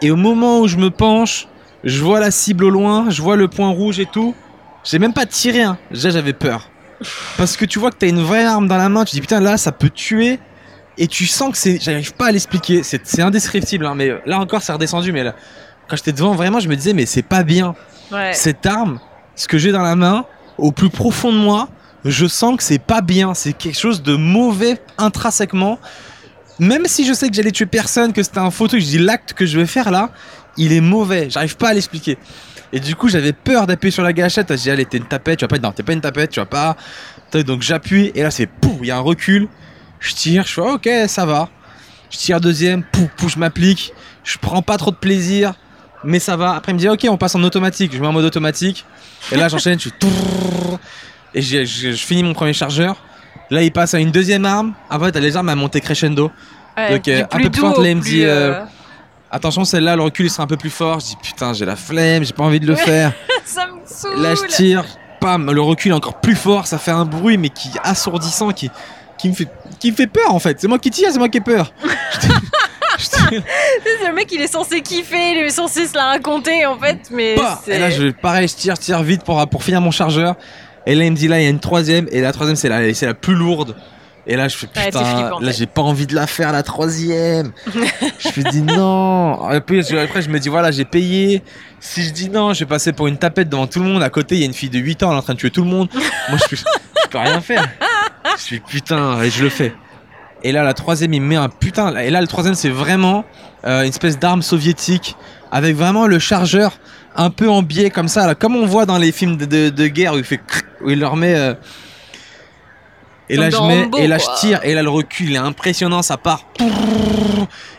Et au moment où je me penche, je vois la cible au loin, je vois le point rouge et tout. J'ai même pas tiré, hein. Déjà, j'avais peur. Parce que tu vois que t'as une vraie arme dans la main, tu dis putain, là, ça peut tuer. Et tu sens que c'est. J'arrive pas à l'expliquer, c'est indescriptible, hein, mais là encore, c'est redescendu. Mais là, quand j'étais devant, vraiment, je me disais, mais c'est pas bien. Ouais. Cette arme, ce que j'ai dans la main, au plus profond de moi, je sens que c'est pas bien. C'est quelque chose de mauvais intrinsèquement. Même si je sais que j'allais tuer personne, que c'était un faux truc, je dis l'acte que je vais faire là, il est mauvais. J'arrive pas à l'expliquer. Et du coup, j'avais peur d'appuyer sur la gâchette. Je dis, allez, t'es une tapette, tu vas pas être. Non, t'es pas une tapette, tu vas pas. Donc j'appuie, et là, c'est pouf, il y a un recul. Je tire, je fais, ok, ça va. Je tire deuxième, pouf, pouf, je m'applique. Je prends pas trop de plaisir, mais ça va. Après, il me dit, ok, on passe en automatique. Je mets en mode automatique. Et là, j'enchaîne, je suis. Et je, je- je finis mon premier chargeur. Là, il passe à une deuxième arme. Après, t'as les armes à monter crescendo. Ouais, Donc, euh, un peu plus au là, il me dit, euh, euh, Attention, celle-là, le recul, il sera un peu plus fort. Je dis, putain, j'ai la flemme, j'ai pas envie de le faire. Ça me saoule. Là, je tire, pam, le recul est encore plus fort, ça fait un bruit, mais qui est assourdissant, qui, qui, me, fait, qui me fait peur en fait. C'est moi qui tire, c'est moi qui ai peur. Le mec, il est censé kiffer, il est censé se la raconter en fait, mais. Et là, je, pareil, je tire, tire vite pour, pour finir mon chargeur. Et là, il me dit, là, il y a une troisième, et la troisième, c'est la, c'est la plus lourde. Et là, je fais Ouais, putain, flippant, là, j'ai pas envie de la faire, la troisième. je me dis non. Et puis, après, je me dis, voilà, j'ai payé. Si je dis non, je vais passer pour une tapette devant tout le monde. À côté, il y a une fille de 8 ans, elle est en train de tuer tout le monde. Moi, je peux rien faire. Je suis putain, et je le fais. Et là, la troisième, il me met un putain. Et là, le troisième, c'est vraiment euh, une espèce d'arme soviétique avec vraiment le chargeur un peu en biais comme ça, comme on voit dans les films de, guerre où il fait où il leur met. euh, et là, je mets, Rambo, et là, quoi. je tire, et là, le recul, il est impressionnant, ça part.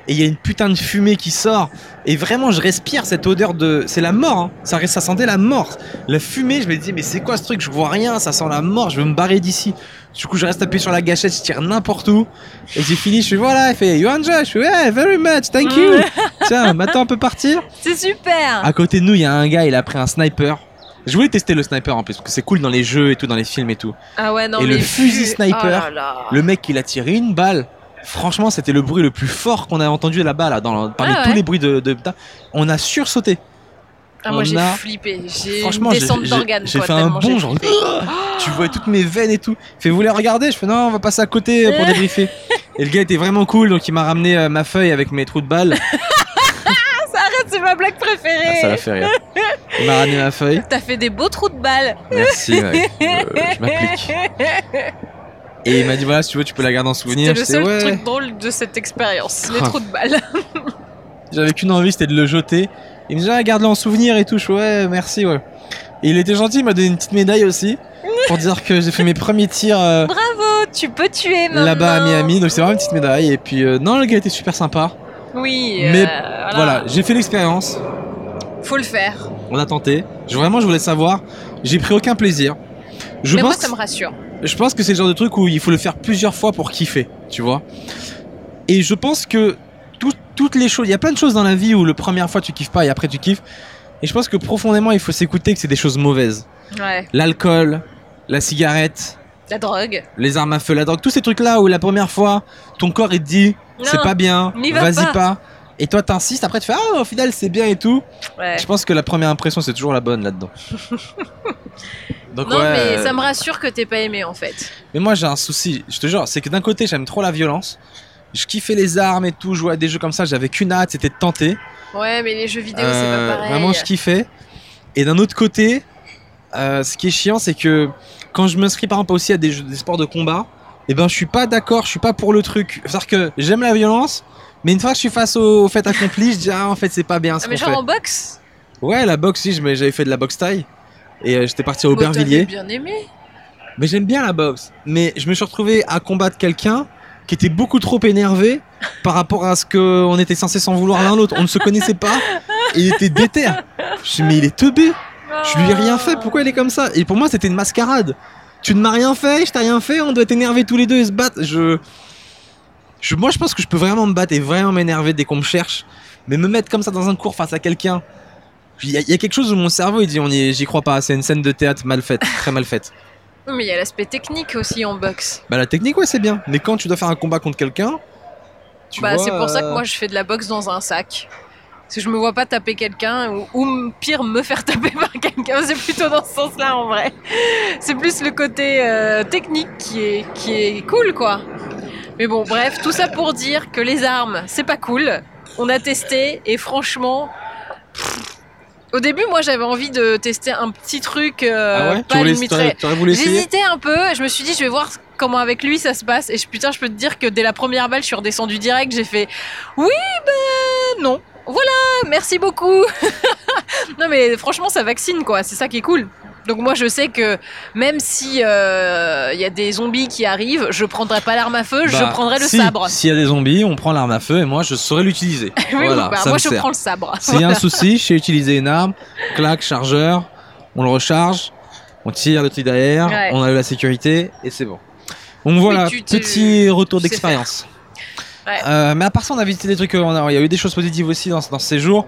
Et il y a une putain de fumée qui sort. Et vraiment, je respire cette odeur de. C'est la mort, hein. ça, ça sentait la mort. La fumée, je me dis, mais c'est quoi ce truc? Je vois rien, ça sent la mort, je veux me barrer d'ici. Du coup, je reste appuyé sur la gâchette, je tire n'importe où. Et j'ai fini, je suis voilà, il fait You enjoy Je suis ouais, very much, thank you. Tiens, maintenant on peut partir. C'est super. À côté de nous, il y a un gars, il a pris un sniper. Je voulais tester le sniper en plus, parce que c'est cool dans les jeux et tout, dans les films et tout. Ah ouais, non, Et mais le fusil fu- sniper, Oh là là. Le mec, il a tiré une balle. Franchement, c'était le bruit le plus fort qu'on a entendu là-bas, là, dans, parmi Ah tous les bruits de, de- On a sursauté. Ah, moi j'ai a- flippé. J'ai Franchement, j'ai fait un bond, genre. Tu vois toutes mes veines et tout. Fait, vous voulez regarder? Je fais, non, on va passer à côté pour débriefer. et le gars était vraiment cool, donc il m'a ramené euh, ma feuille avec mes trous de balles. C'est ma blague Ah, préférée. ça l'a fait rire. Il m'a ramené ma feuille. T'as fait des beaux trous de balles. Merci, mec. Je, je m'applique. Et il m'a dit, voilà, si tu veux, tu peux la garder en souvenir. C'était le seul ouais. truc drôle de cette expérience. Les Ah. trous de balles. J'avais qu'une envie, c'était de le jeter. Il me dit, ah, garde-le en souvenir et tout. Je ouais, merci, ouais. Et il était gentil, il m'a donné une petite médaille aussi. Pour dire que j'ai fait mes premiers tirs euh, Bravo, tu peux tuer maintenant. là-bas à Miami. Donc c'est vraiment une petite médaille. Et puis, euh, non, le gars était super sympa. Oui. Mais euh, Voilà, j'ai fait l'expérience. Faut le faire. On a tenté. Je, vraiment, je voulais savoir. J'ai pris aucun plaisir. Je Mais moi, pense, ça me rassure. je pense que c'est le genre de truc où il faut le faire plusieurs fois pour kiffer, tu vois. Et je pense que tout- toutes les choses, il y a plein de choses dans la vie où le première fois tu kiffes pas et après tu kiffes. Et je pense que profondément il faut s'écouter que c'est des choses mauvaises. Ouais. L'alcool, la cigarette, La drogue. les armes à feu, la drogue, tous ces trucs là où la première fois ton corps il te dit c'est pas bien, vas-y pas. pas. Et toi t'insistes, après tu fais ah au final c'est bien et tout. Ouais. Je pense que la première impression c'est toujours la bonne là-dedans. Donc Non, ouais, mais euh, ça me rassure que t'aies pas aimé en fait. Mais moi j'ai un souci, je te jure, c'est que d'un côté j'aime trop la violence, Je kiffais les armes et tout, jouer à des jeux comme ça, j'avais qu'une hâte, c'était de tenter. Ouais, mais les jeux vidéo, c'est Euh, pas pareil. Vraiment, je kiffais. Et d'un autre côté, euh, ce qui est chiant, c'est que quand je m'inscris par exemple aussi à des, jeux, des sports de combat, et ben je suis pas d'accord, je suis pas pour le truc. C'est-à-dire que j'aime la violence, mais une fois que je suis face au, au fait accompli, je dis ah en fait c'est pas bien ce Ah, mais genre fait. en boxe? Ouais, la boxe, si, j'avais fait de la boxe taille. Et euh, j'étais parti à Aubervilliers. bien aimé. Mais j'aime bien la boxe. Mais je me suis retrouvé à combattre quelqu'un qui était beaucoup trop énervé par rapport à ce qu'on était censé s'en vouloir l'un l'autre. On ne se connaissait pas. Et il était déter. Je me suis dit, mais il est teubé. Je lui ai rien fait. Pourquoi il est comme ça? Et pour moi, c'était une mascarade. Tu ne m'as rien fait, je t'ai rien fait. On doit être énervés tous les deux et se battre. Je... je. Moi, je pense que je peux vraiment me battre et vraiment m'énerver dès qu'on me cherche. Mais me mettre comme ça dans un cours face à quelqu'un. Il y, a- il y a quelque chose où mon cerveau il dit on y j'y crois pas, c'est une scène de théâtre mal faite, très mal faite. Oui, mais il y a l'aspect technique aussi en boxe. Bah la technique ouais c'est bien, mais quand tu dois faire un combat contre quelqu'un, tu bah, vois, c'est pour ça que euh, moi je fais de la boxe dans un sac. Parce que je me vois pas taper quelqu'un ou, pire me faire taper par quelqu'un. C'est plutôt dans ce sens-là en vrai. C'est plus le côté euh, technique qui est, qui est cool quoi. Mais bon, bref, tout ça pour dire que les armes, c'est pas cool. On a testé et franchement. pff, Au début, moi j'avais envie de tester un petit truc, euh, ah ouais, pas voulu J'hésitais un peu, je me suis dit, je vais voir comment avec lui ça se passe. Et je, putain, je peux te dire que dès la première balle, je suis redescendue direct. J'ai fait, oui, ben non. Voilà, merci beaucoup. non, mais franchement, ça vaccine, quoi. C'est ça qui est cool. Donc moi, je sais que même si euh, il y a des zombies qui arrivent, je prendrai pas l'arme à feu, je Bah, prendrai le si, sabre. S'il y a des zombies, on prend l'arme à feu et moi je saurais l'utiliser. Oui, voilà, bah, ça moi, je sert. prends le sabre. S'il y a un souci, je sais utiliser une arme, clac, chargeur, on le recharge, on tire le truc derrière, Ouais. on a eu la sécurité et c'est bon. Donc voilà, tu- tu- petit retour d'expérience. Ouais. Euh, mais à part ça, on a visité des trucs, on a- il y a eu des choses positives aussi dans, dans ce séjour.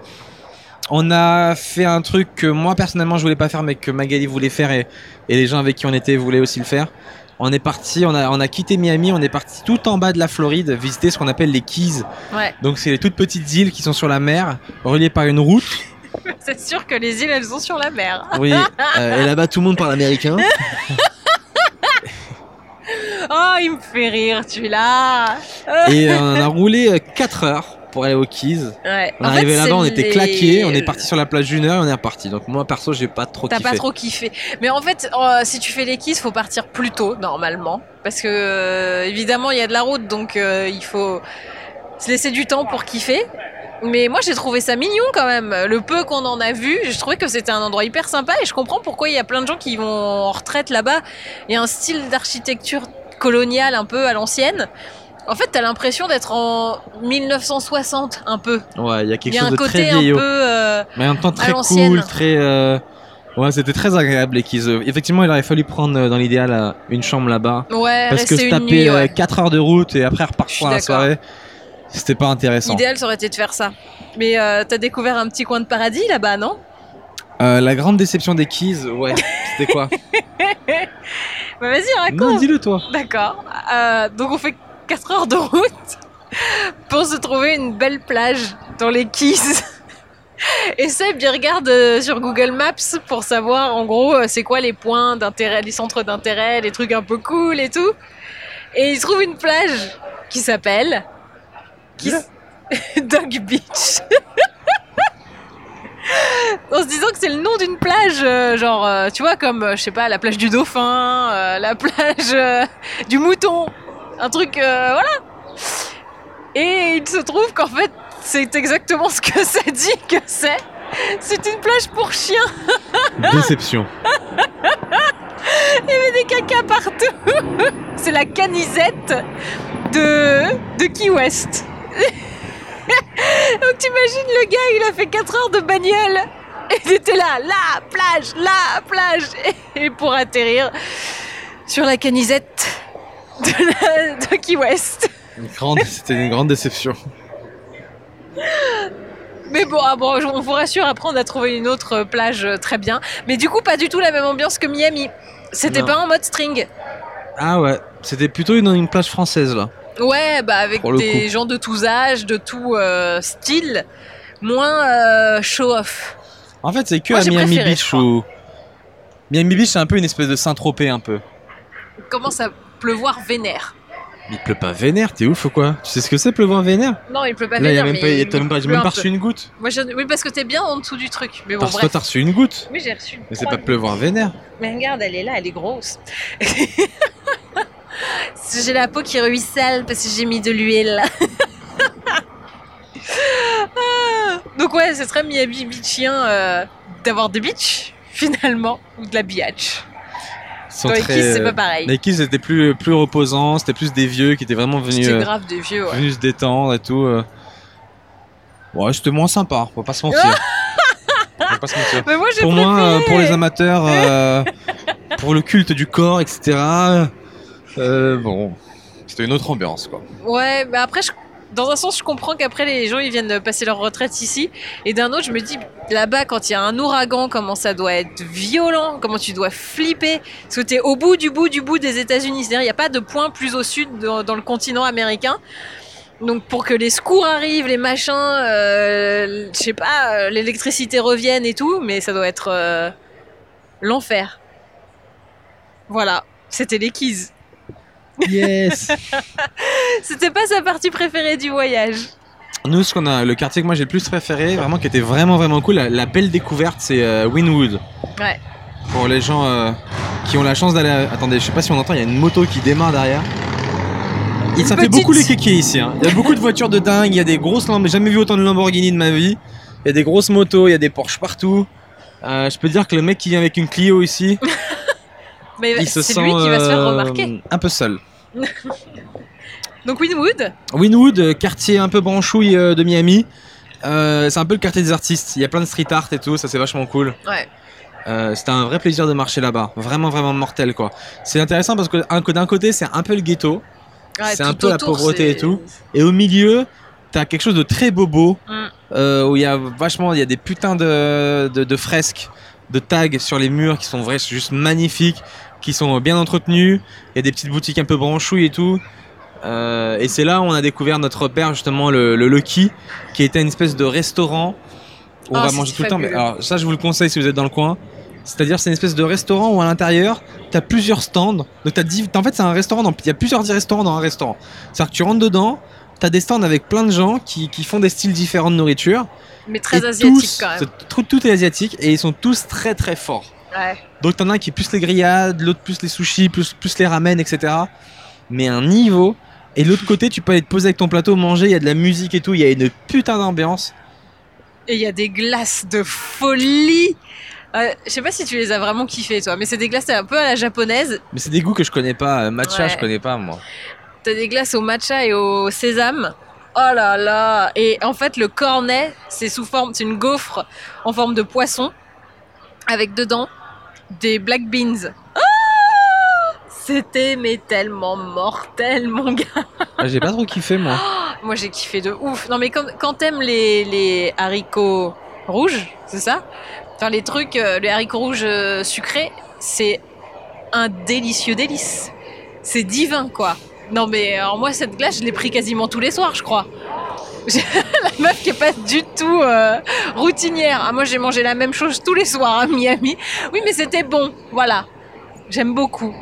On a fait un truc que moi personnellement je voulais pas faire, mais que Magali voulait faire et, et les gens avec qui on était voulaient aussi le faire. On est parti, on a, on a quitté Miami, on est parti tout en bas de la Floride visiter ce qu'on appelle les Keys. Ouais, Donc c'est les toutes petites îles qui sont sur la mer, reliées par une route. c'est sûr que les îles, elles sont sur la mer. Oui, euh, et là-bas tout le monde parle américain. Oh, il me fait rire, tu es là. Et euh, on a roulé 4 heures pour aller aux Keys. Ouais. On est arrivé là-bas, on était les- claqués, on est parti sur la plage d'une heure et on est reparti. Donc moi perso j'ai pas trop T'as kiffé. pas trop kiffé. Mais en fait, euh, si tu fais les kisses, faut partir plus tôt, normalement. Parce que, euh, évidemment, il y a de la route, donc euh, il faut se laisser du temps pour kiffer. Mais moi, j'ai trouvé ça mignon quand même. Le peu qu'on en a vu, je trouvais que c'était un endroit hyper sympa et je comprends pourquoi il y a plein de gens qui vont en retraite là-bas. Il y a un style d'architecture coloniale un peu à l'ancienne. En fait, t'as l'impression d'être en 1960 un peu. Ouais, il y a quelque y a chose un de très un vieillot. peu. euh, Mais en même temps très cool, très... euh, Ouais, c'était très agréable Keys. Euh, Effectivement, il aurait fallu prendre euh, dans l'idéal euh, une chambre là-bas. Ouais, Parce que se taper nuit. ouais. 4 heures de route et après repartir pour la soirée, c'était pas intéressant. L'idéal, ça aurait été de faire ça. Mais euh, t'as découvert un petit coin de paradis là-bas, non? Euh, la grande déception des Keys, ouais, c'était quoi? Bah vas-y, raconte. Non, dis-le toi. D'accord. Euh, donc on fait 4 heures de route pour se trouver une belle plage dans les Keys. Et Seb, il regarde sur Google Maps pour savoir en gros c'est quoi les points d'intérêt, les centres d'intérêt, les trucs un peu cool et tout. Et il trouve une plage qui s'appelle qui Dog Beach. en se disant que c'est le nom d'une plage, euh, genre, euh, tu vois, comme, euh, je sais pas, la plage du dauphin, la plage du mouton, un truc, voilà. Et il se trouve qu'en fait, c'est exactement ce que ça dit que c'est. C'est une plage pour chiens, Déception. il y avait des cacas partout. c'est la canisette de, de Key West. Donc t'imagines le gars, il a fait 4 heures de bagnole. Et il était là, la plage, la plage. Et pour atterrir sur la canisette de, la- de Key West. Une grande- C'était une grande déception. Mais bon, ah bon, on vous rassure, après on a trouvé une autre plage euh, très bien. Mais du coup, pas du tout la même ambiance que Miami. C'était pas en mode string. Ah ouais, c'était plutôt une, une plage française là. Ouais, bah avec des coup. gens de tous âges, de tout euh, style, moins euh, show-off. En fait, c'est que Moi, à Miami préféré, Beach où. Miami Beach, c'est un peu une espèce de Saint-Tropez un peu. Commence à pleuvoir vénère. Il pleut pas vénère, t'es ouf ou quoi? Tu sais ce que c'est pleuvoir vénère? Non, il pleut pas Là, il y a vénère, même pas, t'as même pas, j'ai il même pas reçu une goutte. Moi, je- Oui, parce que t'es bien en dessous du truc. Mais bon, Parce que toi, bref. t'as reçu une goutte. Oui, j'ai reçu. Mais c'est pas pleuvoir vénère. Mais regarde, elle est là, elle est grosse. j'ai la peau qui ruisselle parce que j'ai mis de l'huile. Ah. Donc ouais, c'est très Miami Beachien euh, d'avoir des beach finalement ou de la biatch. Dans très, c'est pas pareil. Kiss étaient plus, plus reposants, c'était plus des vieux qui étaient vraiment venus, C'était euh, grave des vieux. Ouais. venus se détendre et tout. euh. Ouais, c'était moins sympa, on va pas se mentir. pas. Mais moi Pour moi, euh, pour les amateurs, euh, pour le culte du corps, etc. euh, bon, c'était une autre ambiance, quoi. Ouais, mais après, dans un sens, je comprends qu'après les gens ils viennent passer leur retraite ici, et d'un autre, je me dis là-bas quand il y a un ouragan, comment ça doit être violent, comment tu dois flipper, parce que t'es au bout du bout du bout des États-Unis, c'est-à-dire il n'y a pas de point plus au sud dans, dans le continent américain. Donc pour que les secours arrivent, les machins, euh, je sais pas, euh, l'électricité revienne et tout, mais ça doit être euh, l'enfer. Voilà, c'était les Keys. Yes C'était pas sa partie préférée du voyage. Nous, ce qu'on a, le quartier que moi j'ai le plus préféré, vraiment qui était vraiment vraiment cool, la, la belle découverte, c'est euh, Winwood. Ouais. Pour les gens euh, qui ont la chance d'aller. à- Attendez, je sais pas si on entend, il y a une moto qui démarre derrière. Et ça fait beaucoup les kékés ici. hein. Il y a beaucoup de voitures de dingue, il y a des grosses Lamb- J'ai jamais vu autant de Lamborghini de ma vie. Il y a des grosses motos, il y a des Porsche partout. Euh, je peux dire que le mec qui vient avec une Clio ici, Mais il se sent lui qui va se faire euh, remarquer. un peu seul. Donc Winwood, Winwood, euh, quartier un peu branchouille euh, de Miami. Euh, c'est un peu le quartier des artistes. Il y a plein de street art et tout, ça c'est vachement cool. ouais. Euh, C'était un vrai plaisir de marcher là-bas. Vraiment, vraiment mortel quoi. C'est intéressant parce que un- que d'un côté c'est un peu le ghetto Ouais, C'est un peu la pauvreté et tout. et au milieu t'as quelque chose de très bobo Mm. euh, où il y a vachement, il y a des putains de, de, de fresques, de tags sur les murs qui sont vrais, juste magnifiques, qui sont bien entretenus. Il y a des petites boutiques un peu branchouilles et tout. Euh, et c'est là où on a découvert notre repère justement le, le Lucky, qui était une espèce de restaurant où on Ah, va manger tout le temps. Mais alors ça, je vous le conseille si vous êtes dans le coin. C'est-à-dire, c'est une espèce de restaurant où à l'intérieur, t'as plusieurs stands. Donc, t'as dix- en fait, c'est un restaurant. dans- Il y a plusieurs restaurants dans un restaurant. C'est-à-dire que tu rentres dedans, t'as des stands avec plein de gens qui, qui font des styles différents de nourriture. Mais très asiatique quand même. tout est asiatique et ils sont tous très très forts. Ouais. Donc t'en as un qui est plus les grillades, l'autre plus les sushis, plus, plus les ramen, etc. Mais un niveau. Et de l'autre côté, tu peux aller te poser avec ton plateau, manger, il y a de la musique et tout, il y a une putain d'ambiance. Et il y a des glaces de folie. Euh, je sais pas si tu les as vraiment kiffées toi, mais c'est des glaces un peu à la japonaise. Mais c'est des goûts que je connais pas. Euh, Matcha, Ouais. je connais pas moi. T'as des glaces au matcha et au sésame. Oh là là Et en fait, le cornet, c'est sous forme, c'est une gaufre en forme de poisson avec dedans des black beans. Ah C'était mais tellement mortel, mon gars. Ah, J'ai pas trop kiffé moi. Moi, j'ai kiffé de ouf. Non, mais quand, quand t'aimes les, les haricots rouges, c'est ça? Enfin, les trucs, euh, les haricots rouges euh, sucrés, c'est un délicieux délice. C'est divin, quoi. Non, mais alors moi, cette glace, je l'ai pris quasiment tous les soirs, je crois. La meuf qui est pas du tout euh, routinière. Ah, moi, j'ai mangé la même chose tous les soirs à Miami. Oui, mais c'était bon. Voilà. J'aime beaucoup.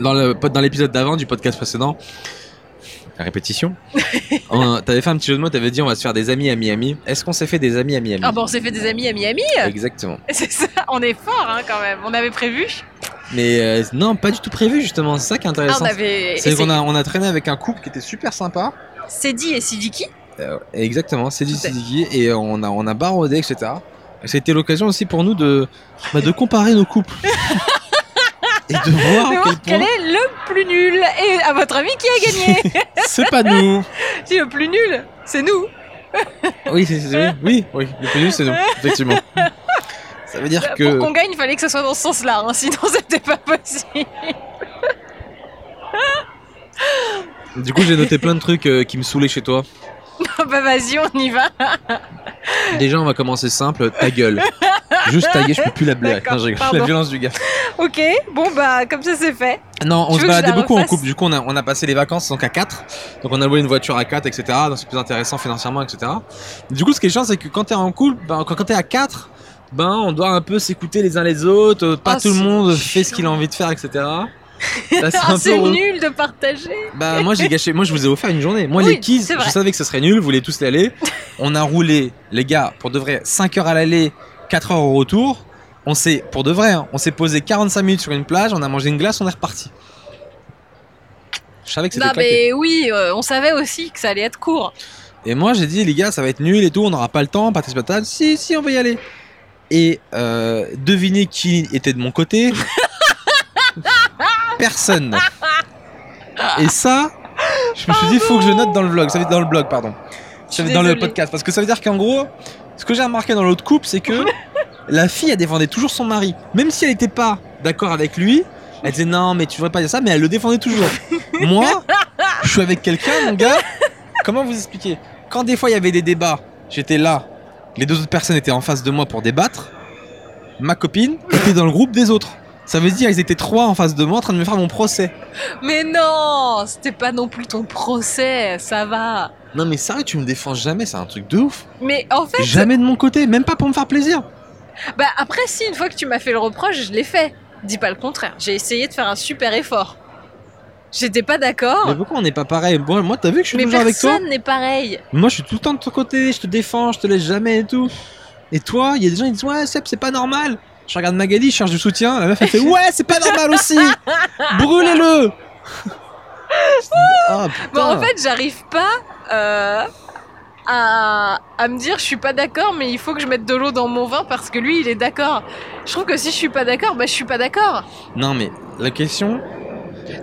Dans le dans l'épisode d'avant du podcast précédent, la répétition, on- t'avais fait un petit jeu de mots, t'avais dit on va se faire des amis à Miami. Est-ce qu'on s'est fait des amis à Miami? Ah bon, on s'est fait des amis à Miami? Exactement. C'est ça, on est fort hein, quand même. On avait prévu. Mais euh, non, pas du tout prévu justement. C'est ça qui est Ah, intéressant. on avait. C'est qu'on a, on a traîné avec un couple qui était super sympa. Dit et Sidiki. Euh, exactement, c'est du. Sidiki et on a, on a barodé, etc. Et C'était l'occasion aussi pour nous de, bah, de comparer nos couples. et de voir à voir quel est le plus nul. Et à votre avis, qui a gagné? C'est pas nous. Si le plus nul, c'est nous. Oui, c'est, oui, oui, oui, le plus nul, c'est nous, effectivement. Ça veut dire Pour que. qu'on gagne, il fallait que ce soit dans ce sens-là. hein, sinon, c'était pas possible. Du coup, j'ai noté plein de trucs euh, qui me saoulaient chez toi. bah vas-y, on y va. Déjà, on va commencer simple, ta gueule. Juste ta gueule, je peux plus la blague. Non, je rigole. pardon. La violence du gars. Ok, bon bah comme ça c'est fait. Non, on Tu se veux que je baladait la beaucoup en refasse couple. Du coup, on a, on a passé les vacances donc à 4. Donc, on a loué une voiture à 4, etc. Donc, c'est plus intéressant financièrement, etc. Du coup, ce qui est chiant, c'est que quand t'es en couple, ben, quand, quand t'es à 4, ben, on doit un peu s'écouter les uns les autres. Pas Ah, tout le c'est monde fait ce qu'il a envie de faire, etc. Là, c'est Ah, peu nul de partager. Bah moi j'ai gâché, moi je vous ai offert une journée. Moi Oui, les vrai. je savais que ce serait nul, vous voulez tous y aller. On a roulé, les gars, pour de vrai, 5 heures à l'aller, 4 heures au retour. On s'est, pour de vrai, hein, on s'est posé 45 minutes sur une plage, on a mangé une glace, on est reparti. Je savais que c'était Non, claqué. mais oui, euh, on savait aussi que ça allait être court. Et moi j'ai dit les gars ça va être nul et tout, on n'aura pas le temps, patate patate. Si si on va y aller. Et euh, devinez qui était de mon côté Personne. Et ça, je me suis dit faut que je note dans le vlog, ça veut dire dans le blog pardon. Ça veut dire dans le podcast parce que ça veut dire qu'en gros, ce que j'ai remarqué dans l'autre couple c'est que la fille elle défendait toujours son mari, même si elle n'était pas d'accord avec lui. Elle disait non mais tu devrais pas dire ça mais elle le défendait toujours. Moi, je suis avec quelqu'un mon gars. Comment vous expliquer? Quand des fois il y avait des débats, j'étais là, les deux autres personnes étaient en face de moi pour débattre. Ma copine était dans le groupe des autres. Ça veut dire ils étaient trois en face de moi en train de me faire mon procès. Mais non, c'était pas non plus ton procès, ça va. Non mais sérieux, tu me défends jamais, c'est un truc de ouf. Mais en fait, Jamais de mon côté, même pas pour me faire plaisir. bah après, si une fois que tu m'as fait le reproche, je l'ai fait. Dis pas le contraire. J'ai essayé de faire un super effort. J'étais pas d'accord. Mais pourquoi on n'est pas pareil? Moi, moi t'as vu que je suis Mais toujours avec toi? personne n'est pareil. Moi je suis tout le temps de ton côté, je te défends, je te laisse jamais et tout. Et toi, il y a des gens qui disent ouais Seb c'est pas normal. Je regarde Magali, je cherche du soutien, la meuf elle fait ouais c'est pas normal aussi. Brûlez-le. Ah. Bon, en fait, j'arrive pas euh, à, à me dire je suis pas d'accord, mais il faut que je mette de l'eau dans mon vin parce que lui, il est d'accord. Je trouve que si je suis pas d'accord, bah je suis pas d'accord. Non mais la question.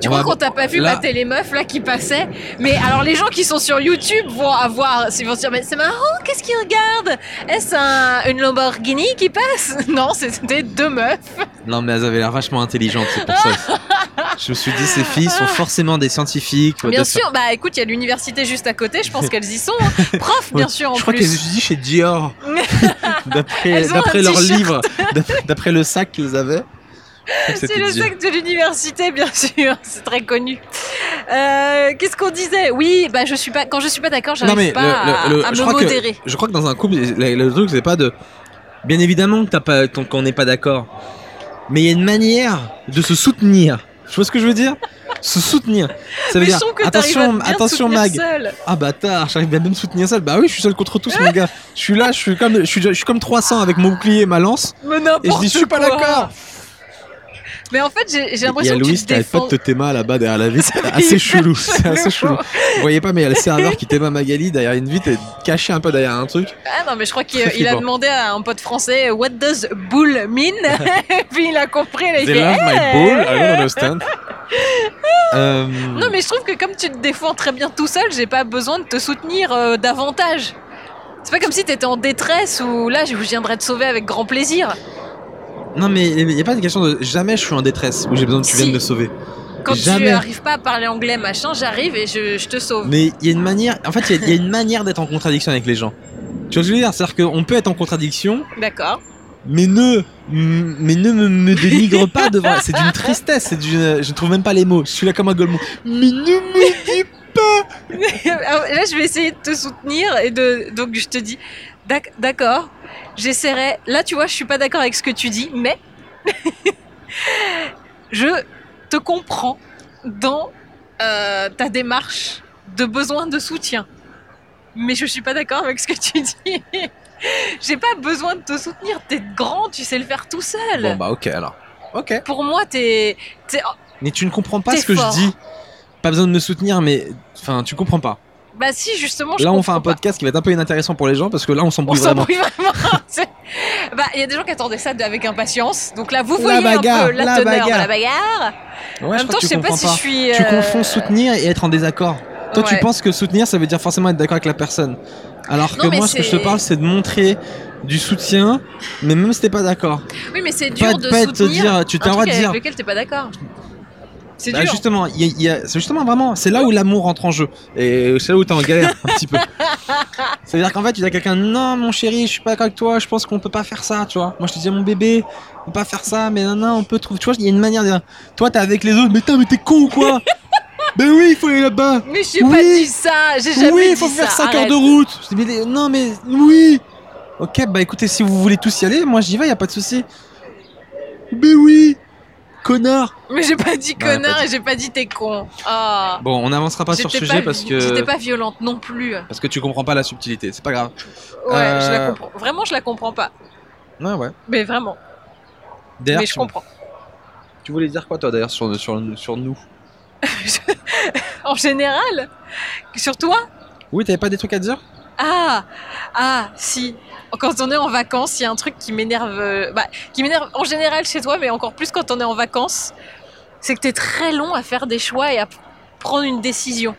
Tu on crois va- qu'on t'a pas vu là- mater les meufs là qui passaient Mais alors les gens qui sont sur YouTube vont avoir, ils vont se dire mais c'est marrant, qu'est-ce qu'ils regardent? Est-ce un- une Lamborghini qui passe? Non, c'était deux meufs. Non mais elles avaient l'air vachement intelligentes, c'est pour ça. Je me suis dit ces filles sont forcément des scientifiques. Bien sûr, bah écoute, il y a l'université juste à côté, je pense qu'elles y sont. hein. Prof, bien sûr en Je crois qu'elles étudient chez Dior. D'après d'après leur livre, d'après- d'après le sac qu'ils avaient. que C'est le sac de l'université, bien sûr, c'est très connu. Euh, Qu'est-ce qu'on disait? Oui, bah je suis pas. Quand je suis pas d'accord, j'arrive mais pas le- à, le- le- à je me crois que- modérer. Je crois que dans un couple, le, truc c'est pas de. Bien évidemment que t'as pas, qu'on n'est pas d'accord, mais il y a une manière de se soutenir. Tu vois ce que je veux dire? Se soutenir. Ça veut Mais dire que attention, attention Mag. seul. Ah bâtard, j'arrive bien à même soutenir seul. Bah oui, je suis seul contre tous mon gars. Je suis là, je suis comme, je suis, je suis comme 300 avec mon bouclier et ma lance. Mais Et je dis je suis pas d'accord. Mais en fait, j'ai Il y a l'impression que Louis tu te qui arrête pas défends. de te téma là-bas derrière la vitre. C'est assez chelou. C'est assez chelou. Vous voyez pas, mais il y a le serveur qui téma Magali derrière une vitre et caché un peu derrière un truc. Ah non, mais je crois qu'il il a demandé à un pote français What does bull mean Et puis il a compris. Il They fait, love my ball, I don't understand. Euh, Non, mais je trouve que comme tu te défends très bien tout seul, j'ai pas besoin de te soutenir euh, davantage. C'est pas comme si t'étais en détresse ou là, je viendrais te sauver avec grand plaisir. Non, mais il n'y a pas de question de jamais je suis en détresse où j'ai besoin que tu Si. viennes me sauver. Quand tu Jamais. arrives pas à parler anglais, machin, j'arrive et je, je te sauve. Mais il y a une manière, en fait, il y a- il y, a une manière d'être en contradiction avec les gens. Tu vois ce que je veux dire? C'est-à-dire qu'on peut être en contradiction, D'accord. mais ne, mais ne me, me dénigre pas devant. C'est d'une tristesse, c'est d'une, je trouve même pas les mots. Je suis là comme un golemon. Mais ne me dis Alors, là, je vais essayer de te soutenir et de donc je te dis d'accord. J'essaierai. Là, tu vois, je suis pas d'accord avec ce que tu dis, mais je te comprends dans euh, ta démarche de besoin de soutien. Mais je suis pas d'accord avec ce que tu dis. J'ai pas besoin de te soutenir. T'es grand, tu sais le faire tout seul. Bon bah ok alors. Ok. Pour moi, t'es. t'es- Mais tu ne comprends pas ce que fort. je dis. Pas besoin de me soutenir, mais enfin tu comprends pas. Bah si, justement. je Là on fait un pas. podcast qui va être un peu inintéressant pour les gens parce que là on s'embrouille vraiment. vraiment. Bah, il y a des gens qui attendaient ça avec impatience. Donc là, vous La voyez bagarre, un peu la, la teneur bagarre. de la bagarre. Ouais, en même je temps, sais pas si je suis. Tu euh, confonds soutenir et être en désaccord. Toi, tu penses que soutenir, ça veut dire forcément être d'accord avec la personne. Alors que Non, moi, ce que je te parle, c'est de montrer du soutien, mais même si t'es pas d'accord. Oui, mais c'est dur Pas, de pas te soutenir. dire, tu t'as droit de dire. avec lequel t'es pas d'accord. C'est Bah, dur. justement, il y a- il y a- c'est justement vraiment, c'est là où l'amour rentre en jeu. Et c'est là où t'es en galère un petit peu. Ça veut dire qu'en fait, tu dis à quelqu'un, non, mon chéri, je suis pas d'accord avec toi, je pense qu'on peut pas faire ça, tu vois. Moi, je te dis, mon bébé, on peut pas faire ça, mais non, non, on peut trouver. Tu vois, il y a une manière de dire, toi, t'es avec les autres, mais putain, mais t'es con ou quoi? Ben oui, il faut aller là-bas. Mais j'ai Oui. pas dit ça. J'ai jamais oui, dit il faut ça. faire 5 heures de route. Je dis, mais non, mais oui. Ok, bah écoutez, si vous voulez tous y aller, moi j'y vais, y a pas de souci. Mais oui. Connard Mais j'ai pas dit connard pas et j'ai pas dit t'es con. Ah. Bon, on n'avancera pas sur ce sujet pas- parce que J'étais pas violente non plus. Ouais, parce que tu comprends pas la subtilité. C'est pas grave. je la Euh, comprends. Vraiment, je la comprends pas. Ouais, ouais. Mais vraiment. D'ailleurs, Mais je tu- comprends. Tu voulais dire quoi toi d'ailleurs sur, sur, sur nous? En général? Sur toi? Oui, t'avais pas des trucs à dire? Ah Ah, si. Quand on est en vacances, il y a un truc qui m'énerve. euh, Bah, qui m'énerve en général chez toi, mais encore plus quand on est en vacances. C'est que t'es très long à faire des choix et à prendre une décision.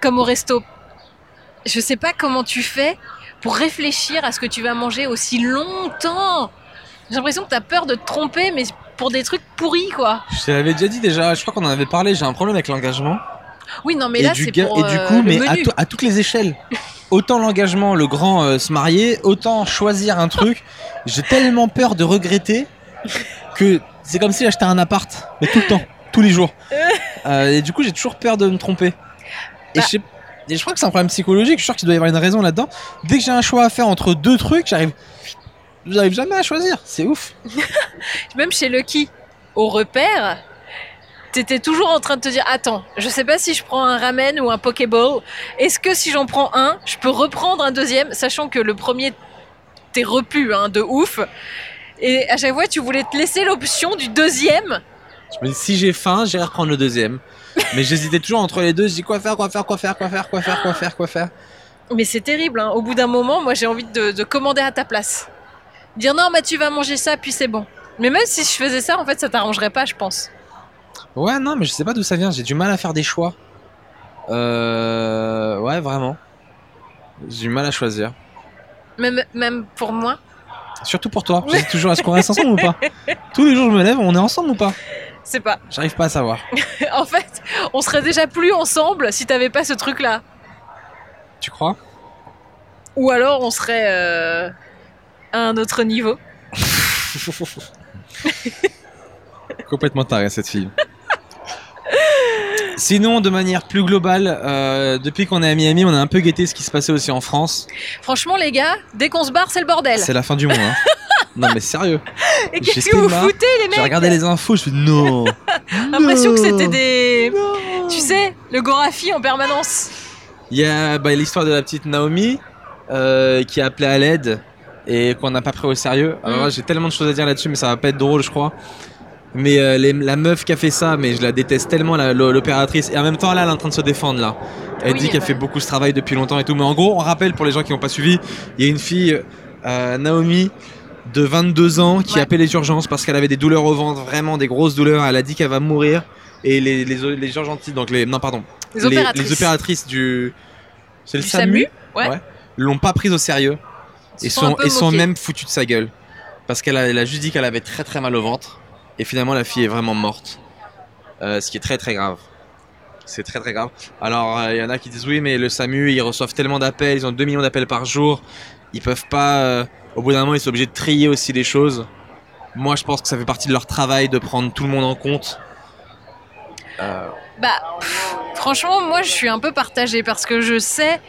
Comme au resto. Je sais pas comment tu fais pour réfléchir à ce que tu vas manger aussi longtemps. J'ai l'impression que t'as peur de te tromper, mais pour des trucs pourris, quoi. Je te l'avais déjà dit déjà, je crois qu'on en avait parlé, j'ai un problème avec l'engagement. Oui, non, mais Et, là, c'est pour et du euh, coup, mais à, toutes les échelles. Autant l'engagement, le grand euh, se marier, autant choisir un truc. J'ai tellement peur de regretter que c'est comme si j'achetais un appart, mais tout le temps, tous les jours. Euh, et du coup, j'ai toujours peur de me tromper. Et, Bah. je, et je crois que c'est un problème psychologique, je suis sûr qu'il doit y avoir une raison là-dedans. Dès que j'ai un choix à faire entre deux trucs, j'arrive. J'arrive jamais à choisir, c'est ouf. même chez Lucky, au repère, t'étais toujours en train de te dire Attends, je sais pas si je prends un ramen ou un Pokéball. Est-ce que si j'en prends un, je peux reprendre un deuxième, sachant que le premier t'es repu hein, de ouf. Et à chaque fois, tu voulais te laisser l'option du deuxième. Je me dis, si j'ai faim, j'irai reprendre le deuxième. Mais j'hésitais toujours entre les deux, je dis quoi faire, quoi faire, quoi faire, quoi faire, quoi faire, quoi faire, quoi faire. Mais c'est terrible. hein. Au bout d'un moment, moi, j'ai envie de, de commander à ta place. Dire non, mais tu vas manger ça, puis c'est bon. Mais même si je faisais ça, en fait, ça t'arrangerait pas, je pense. Ouais, non, mais je sais pas d'où ça vient, j'ai du mal à faire des choix. Euh. Ouais, vraiment. J'ai du mal à choisir. Même, même pour moi? Surtout pour toi. Je dis toujours, est-ce qu'on reste ensemble ou pas? Tous les jours, je me lève, on est ensemble ou pas? C'est pas. J'arrive pas à savoir. En fait, on serait déjà plus ensemble si t'avais pas ce truc-là. Tu crois? Ou alors on serait euh, à un autre niveau. Complètement taré cette fille. Sinon, de manière plus globale, euh, depuis qu'on est à Miami, on a un peu guetté ce qui se passait aussi en France. Franchement, les gars, dès qu'on se barre, c'est le bordel. C'est la fin du monde. Hein. non, mais sérieux. Et qu'est-ce que vous foutez, les mecs J'ai regardé les infos, je fais non. L'impression que c'était des. Non. Tu sais, le Gorafi en permanence. Il y a bah, l'histoire de la petite Naomi euh, qui a appelé à l'aide et qu'on n'a pas pris au sérieux. Alors Mm. là, j'ai tellement de choses à dire là-dessus, mais ça va pas être drôle, je crois. Mais euh, les- la meuf qui a fait ça, mais je la déteste tellement, l'opératrice. Et en même temps, là, elle est en train de se défendre, là. Elle Oui, dit qu'elle fait beaucoup ce travail depuis longtemps et tout. Mais en gros, on rappelle pour les gens qui n'ont pas suivi, il y a une fille, euh, Naomi, de 22 ans, qui Ouais. a appelé les urgences parce qu'elle avait des douleurs au ventre, vraiment des grosses douleurs. Elle a dit qu'elle va mourir. Et les, les, les urgentistes, donc les. Non, pardon. Les opératrices. les opératrices du. C'est le Du SAMU, SAMU, ouais. l'ont pas prise au sérieux Ils et sont et sont même foutus de sa gueule. Parce qu'elle a, a juste dit qu'elle avait très très mal au ventre. Et finalement, la fille est vraiment morte. Euh, ce qui est très très grave. C'est très très grave. Alors, euh, il y en a qui disent oui, mais le SAMU, ils reçoivent tellement d'appels, ils ont 2 millions d'appels par jour. Ils peuvent pas. euh, au bout d'un moment, ils sont obligés de trier aussi les choses. Moi, je pense que ça fait partie de leur travail de prendre tout le monde en compte. Bah, franchement, moi, je suis un peu partagée parce que je sais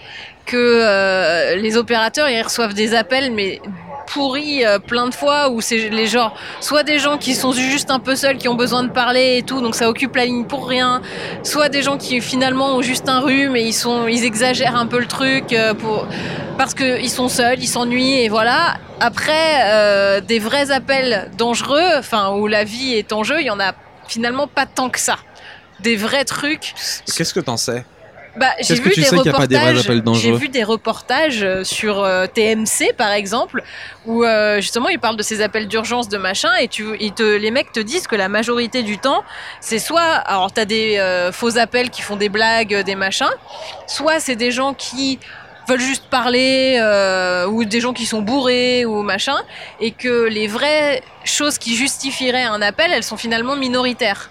que euh, les opérateurs, ils reçoivent des appels, mais pourris euh, plein de fois où c'est les genres soit des gens qui sont juste un peu seuls qui ont besoin de parler et tout donc ça occupe la ligne pour rien soit des gens qui finalement ont juste un rhume et ils sont ils exagèrent un peu le truc euh, pour parce que ils sont seuls ils s'ennuient et voilà. Après des vrais appels dangereux enfin où la vie est en jeu il y en a finalement pas tant que ça. Des vrais trucs. Qu'est-ce que t'en sais? Bah, j'ai vu des reportages. appels dangereux J'ai vu des reportages euh, sur euh, TMC par exemple où euh, justement ils parlent de ces appels d'urgence de machin et tu ils te les mecs te disent que la majorité du temps c'est soit alors t'as des euh, faux appels qui font des blagues des machins soit c'est des gens qui veulent juste parler euh, ou des gens qui sont bourrés ou machin et que les vraies choses qui justifieraient un appel elles sont finalement minoritaires.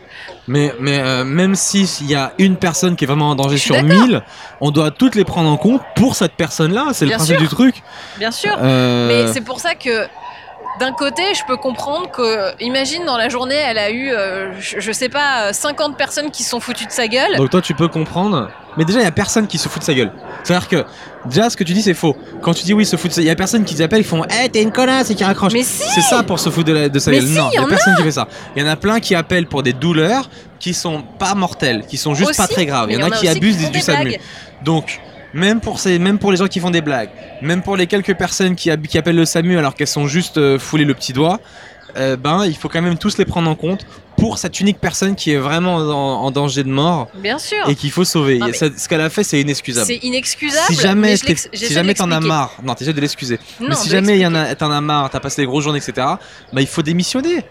Mais, mais euh, même s'il y a une personne qui est vraiment en danger sur d'accord. 1000, on doit toutes les prendre en compte pour cette personne-là. C'est le principe sûr. du truc. Bien sûr. Euh, Mais c'est pour ça que d'un côté, je peux comprendre que, imagine dans la journée, elle a eu, euh, je, je sais pas, 50 personnes qui se sont foutues de sa gueule. Donc toi, tu peux comprendre. Mais déjà, il y a personne qui se fout de sa gueule. C'est-à-dire que, déjà, ce que tu dis, c'est faux. Quand tu dis oui, se fout de sa Il y a personne qui t'appelle, ils font Eh, t'es une connasse et qui raccroche. Mais si C'est ça pour se foutre de, la- de sa Mais gueule. si, non, y il y a en personne qui fait ça. Il y en a plein qui appellent pour des douleurs qui sont pas mortelles, qui sont juste pas très graves. Il y en a qui abusent du des SAMU. Donc, même pour, ces, même pour les gens qui font des blagues, même pour les quelques personnes qui, qui appellent le SAMU alors qu'elles sont juste euh, foulées le petit doigt, euh, ben, il faut quand même tous les prendre en compte pour cette unique personne qui est vraiment en, en danger de mort Bien sûr. et qu'il faut sauver. Non, ça- ce qu'elle a fait, c'est inexcusable. C'est inexcusable. Si jamais, mais si jamais t'en as marre, non, t'essaies de l'excuser. Mais si jamais il y en l'expliquer. a, t'en as marre, t'as passé des grosses journées, etc. Bah, il faut démissionner.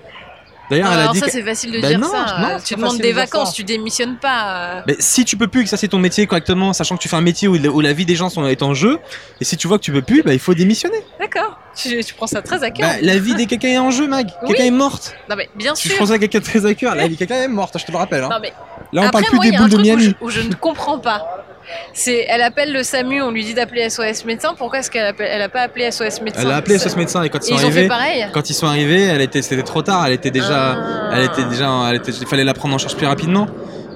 D'ailleurs, elle a dit. ça, que- c'est facile de Ben dire non, ça. non, Euh, tu demandes des de vacances, ça. tu démissionnes pas. euh. Mais si tu peux plus exercer ton métier correctement, sachant que tu fais un métier où, où la vie des gens est en jeu, et si tu vois que tu peux plus, bah, il faut démissionner. D'accord. Tu, tu prends ça très à cœur. Bah, la vie de quelqu'un est en jeu, Mag. Oui. Quelqu'un est morte. non mais bien sûr. je prends ça quelqu'un très à cœur, la vie quelqu'un est morte, je te le rappelle. hein. Non mais Là, on Après, parle plus moi, des boules de où Miami. je, où je ne comprends pas. C'est, elle appelle le SAMU, on lui dit d'appeler SOS médecin. Pourquoi est-ce qu'elle appelle, elle a pas appelé SOS médecin? Elle a appelé ce médecin et quand ils sont ils ont fait arrivés, pareil. quand ils sont arrivés, elle était, c'était trop tard. Elle était déjà, Ah. elle était déjà, elle était, il fallait la prendre en charge plus rapidement.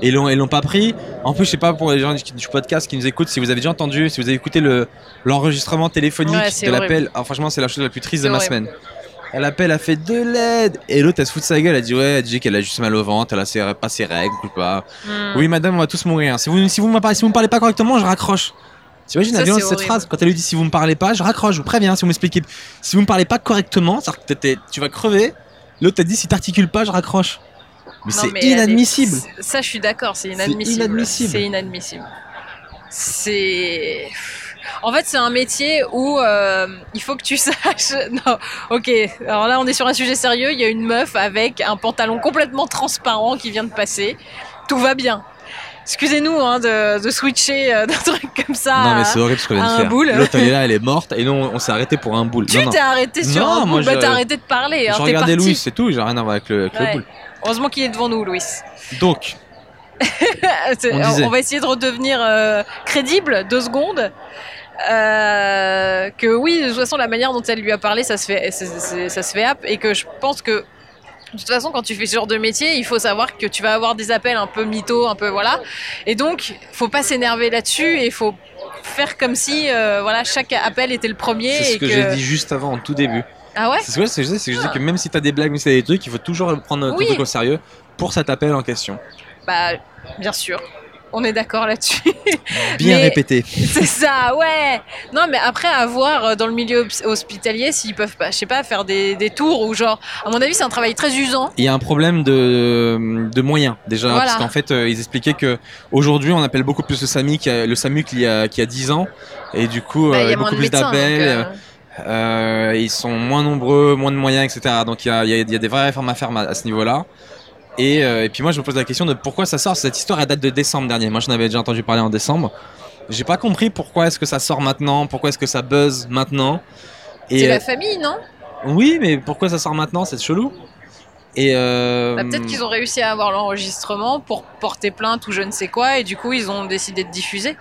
Et ils l'ont, ils l'ont pas pris. En plus, je sais pas pour les gens du du podcast qui nous écoutent, si vous avez déjà entendu, si vous avez écouté le, l'enregistrement téléphonique Ouais, de l'appel, ah, franchement, c'est la chose la plus triste de ma horrible. semaine. Elle appelle, elle fait de l'aide. Et l'autre, elle se fout de sa gueule. Elle dit, ouais, elle dit qu'elle a juste mal au ventre, elle a pas ses règles, ou pas. Hmm. Oui, madame, on va tous mourir. Si vous, si vous me parlez, si vous me parlez pas correctement, je raccroche. Tu imagines la violence de cette phrase? Quand elle lui dit si vous me parlez pas, je raccroche, je vous préviens, si vous m'expliquez. Si vous me parlez pas correctement, que tu vas crever. L'autre t'a dit si t'articules pas, je raccroche. Mais c'est est- inadmissible. Ça, je suis d'accord, c'est inadmissible. inadmissible. C'est inadmissible. C'est. En fait, c'est un métier où euh, il faut que tu saches. Non, ok. Alors là, on est sur un sujet sérieux. Il y a une meuf avec un pantalon complètement transparent qui vient de passer. Tout va bien. Excusez-nous hein, de, de switcher euh, d'un truc comme ça. non, mais c'est horrible ce qu'on vient de faire. boule. L'autre, elle est là, elle est morte, et nous, on, on s'est arrêté pour un boule. Tu non, non. t'es arrêté sur Non, un moi, boule. Bah, t'as arrêté de parler. hein, Je t'es regardais. Louis, c'est tout, j'ai rien à voir avec le, avec le boule. Heureusement qu'il est devant nous, Louis. Donc, On on va essayer de redevenir euh, crédible deux secondes. Euh, que oui, de toute façon, la manière dont elle lui a parlé, ça se fait, ça se fait app, et que je pense que de toute façon, quand tu fais ce genre de métier, il faut savoir que tu vas avoir des appels un peu mythos, un peu voilà, et donc faut pas s'énerver là-dessus, et faut faire comme si euh, voilà chaque appel était le premier. c'est ce et que, j'ai dit juste avant, en tout début. Ah ouais? C'est ce que je dis, c'est que je dis que même si t'as des blagues, même si t'as des trucs, il faut toujours prendre ton Oui. truc au sérieux pour cet appel en question. Bah bien sûr. On est d'accord là-dessus. Bien Mais- répété. C'est ça, ouais. Non, mais après, à voir euh, dans le milieu hos- hospitalier s'ils peuvent pas, je sais pas, faire des, des tours ou genre. À mon avis, c'est un travail très usant. Il y a un problème de, de moyens déjà Voilà. parce qu'en fait euh, ils expliquaient que aujourd'hui on appelle beaucoup plus le SAMU qu'il y y a, qu'il y a 10 ans et du coup Bah, Il y a beaucoup plus d'appels, euh, ils sont moins nombreux, moins de moyens etc. Donc il y a, il y a- il y a des vraies réformes à faire à, à ce niveau-là. Et, euh, et puis moi je me pose la question de pourquoi ça sort. Cette histoire elle date de décembre dernier. Moi j'en avais déjà entendu parler en décembre. J'ai pas compris pourquoi est-ce que ça sort maintenant, pourquoi est-ce que ça buzz maintenant. C'est la euh, famille, non? Oui, mais pourquoi ça sort maintenant? C'est chelou. Et euh, Bah, Peut-être qu'ils ont réussi à avoir l'enregistrement pour porter plainte ou je ne sais quoi, et du coup, ils ont décidé de diffuser.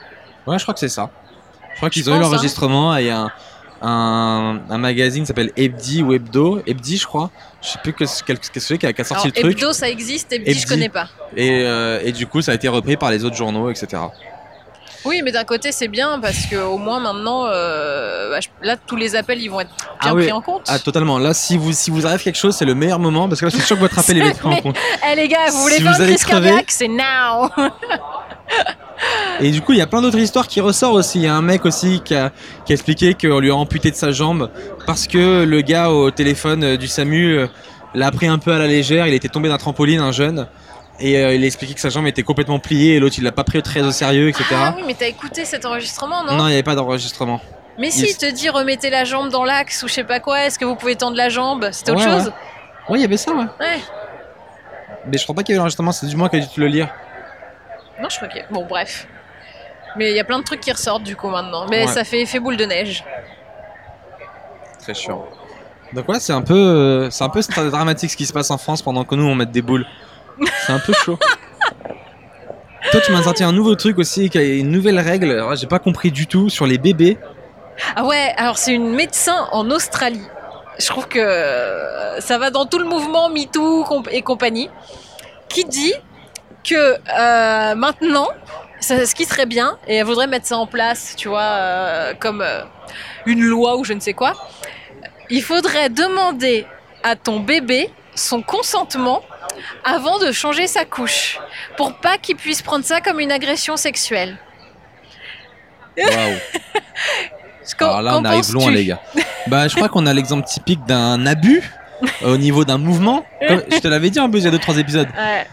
Ouais, je crois que c'est ça. Je crois qu'ils Je ont eu hein. l'enregistrement et un, un, un magazine qui s'appelle Hebdi ou Hebdo, Hebdi je crois. Je sais plus que, quel, que c'est qui a, qui a sorti Alors, le truc. Hebdo, ça existe, Hebdi, Hebdi. je connais pas. Et, euh, et du coup, ça a été repris par les autres journaux, etc. Oui, mais d'un côté, c'est bien parce que au moins maintenant, euh, bah, je- là, tous les appels, ils vont être bien Ah oui. pris en compte. Ah, totalement. Là, si vous, si vous arrive quelque chose, c'est le meilleur moment parce que là, je suis sûr que votre appel être pris en compte. Eh les gars, vous voulez Si faire une crise cardiaque C'est now Et du coup, il y a plein d'autres histoires qui ressortent aussi. Il y a un mec aussi qui a, qui a expliqué qu'on lui a amputé de sa jambe parce que le gars au téléphone euh, du SAMU euh, l'a pris un peu à la légère. Il était tombé d'un trampoline, un jeune. Et euh, il a expliqué que sa jambe était complètement pliée et l'autre il l'a pas pris très au sérieux, etc. Ah oui, mais t'as écouté cet enregistrement, non, non, il n'y avait pas d'enregistrement. Mais si, il- il te dit remettez la jambe dans l'axe ou je sais pas quoi, est-ce que vous pouvez tendre la jambe? C'était autre Ouais, chose? Oui, il y avait ça, ouais. Ouais. Mais je crois pas qu'il y avait l'enregistrement, c'est du moins qu'il a dû te le lire. Non, je crois que. Bon, bref. Mais il y a plein de trucs qui ressortent du coup maintenant. Mais Ouais. ça fait effet boule de neige. Très chiant. Donc voilà, c'est un peu, euh, c'est un peu dramatique ce qui se passe en France pendant que nous on met des boules. C'est un peu chaud. Toi, tu m'as sorti un nouveau truc aussi, qui a une nouvelle règle. Alors, J'ai pas compris du tout sur les bébés. Ah ouais, alors c'est une médecin en Australie je trouve que euh, ça va dans tout le mouvement MeToo et compagnie, qui dit que euh, maintenant, ce qui serait bien, et elle voudrait mettre ça en place, tu vois, euh, comme euh, une loi ou je ne sais quoi, il faudrait demander à ton bébé son consentement avant de changer sa couche, pour pas qu'il puisse prendre ça comme une agression sexuelle. Qu'en- Alors là, on arrive loin, les gars. Bah, je crois qu'on a l'exemple typique d'un abus euh, au niveau d'un mouvement. Comme je te l'avais dit un peu il y a 2-3 épisodes. Ouais.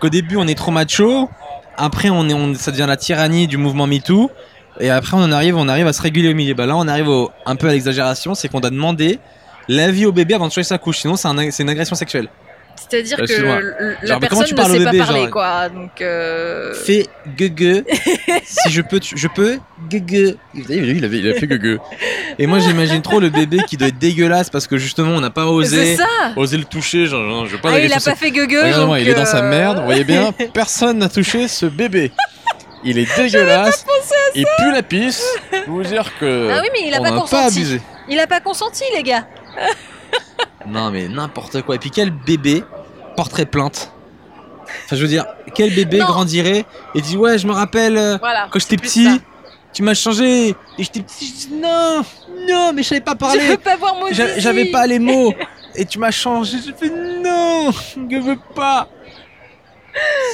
Qu'au début, on est trop macho. Après, on est, ça devient la tyrannie du mouvement MeToo. Et après, on arrive, on arrive à se réguler au milieu. Bah là, on arrive un peu à l'exagération, c'est qu'on doit demander l'avis au bébé avant de changer sa couche. Sinon, c'est une agression sexuelle. C'est-à-dire que Excuse-moi. le- la Genre, personne tu ne sait pas bébé, parler, genre quoi. Donc, euh, Fais gueugue. si je peux, tu- je peux gueugue. Il, avait, il a fait gueugue. Et moi, j'imagine trop le bébé qui doit être dégueulasse parce que justement, on n'a pas c'est osé, ça. osé le toucher. Genre, je veux pas Ah, il a pas fait gueugue. Regardez-moi, donc, il est dans sa euh, merde, vous voyez bien, personne n'a touché ce bébé. Il est dégueulasse, il pue la pisse. Je vous dire que. Ah oui, mais il a on pas consenti. abusé. Il a pas consenti, les gars. Non, mais n'importe quoi. Et puis quel bébé porterait plainte Enfin, je veux dire, quel bébé Non. grandirait et dit Ouais, je me rappelle euh, Voilà. quand j'étais petit, ça. tu m'as changé. Et j'étais petit, je dis Non, non, mais je savais pas Je parler. veux pas voir mon. J'avais pas les mots. Et tu m'as changé. Je fais Non, je veux pas.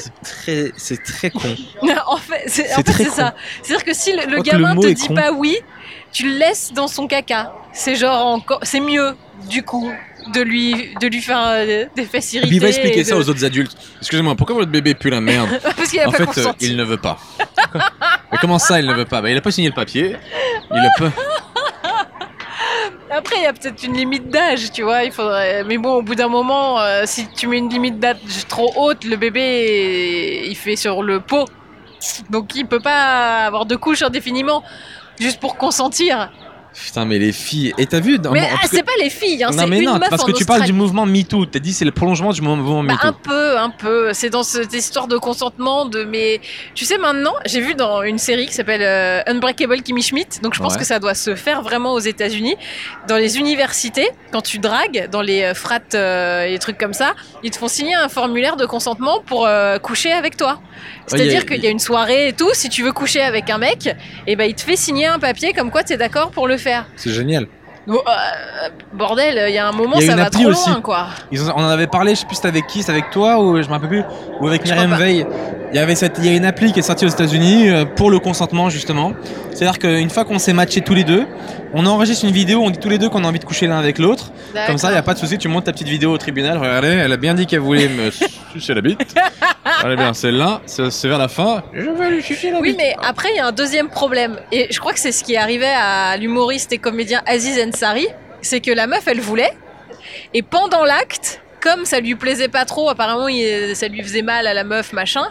C'est très, c'est très con. en fait, c'est en fait, ça. C'est-à-dire que si le, gamin le te dit con. pas oui, tu le laisses dans son caca. C'est genre encore, c'est mieux du coup de lui de lui faire euh, des fesses irritées. il va expliquer ça aux autres adultes. Excusez-moi, pourquoi votre bébé pue la merde Parce qu'il a En pas fait, euh, consenti. il ne veut pas. Mais comment ça, il ne veut pas? Bah, il a pas signé le papier. Il a pas. Après, il y a peut-être une limite d'âge, tu vois. Il faudrait. Mais bon, au bout d'un moment, euh, si tu mets une limite d'âge trop haute, le bébé, il fait sur le pot. Donc, il peut pas avoir de couches indéfiniment, juste pour consentir. Putain, mais les filles. Et t'as vu dans- mais ah, c'est pas les filles, hein, c'est une non, meuf parce en que tu parles du mouvement MeToo. T'as dit c'est le prolongement du mouvement Bah, MeToo. un peu, un peu. C'est dans cette histoire de consentement. De mais tu sais maintenant, j'ai vu dans une série qui s'appelle euh, Unbreakable Kimmy Schmidt. Donc je pense Ouais. que ça doit se faire vraiment aux États-Unis. Dans les universités, quand tu dragues, dans les euh, frates euh, et des trucs comme ça, ils te font signer un formulaire de consentement pour euh, coucher avec toi. Ouais, C'est-à-dire qu'il y a une soirée et tout. Si tu veux coucher avec un mec, et ben il te fait signer un papier comme quoi tu es d'accord pour le faire. C'est génial. Donc, euh, bordel, il y a un moment Il y a ça va trop aussi. loin quoi. Ils ont- on en avait parlé, je sais plus si c'était avec qui, c'était avec toi ou je me rappelle plus, ou avec Myriam. Veil. Il y avait cette, il y a une appli qui est sortie aux États-Unis euh, pour le consentement justement. C'est-à-dire qu'une fois qu'on s'est matchés tous les deux, on enregistre une vidéo, on dit tous les deux qu'on a envie de coucher l'un avec l'autre. Comme ça, il y a pas de souci, tu montes ta petite vidéo au tribunal. Regardez, elle a bien dit qu'elle voulait me sucer la bite. Allez bien, celle-là, c'est c'est vers la fin. Je vais lui sucer la Oui, bite. mais après, il y a un deuxième problème. Et je crois que c'est ce qui arrivait à l'humoriste et comédien Aziz Ansari. C'est que la meuf, elle voulait. Et pendant l'acte, comme ça lui plaisait pas trop, apparemment, il- ça lui faisait mal à la meuf, machin.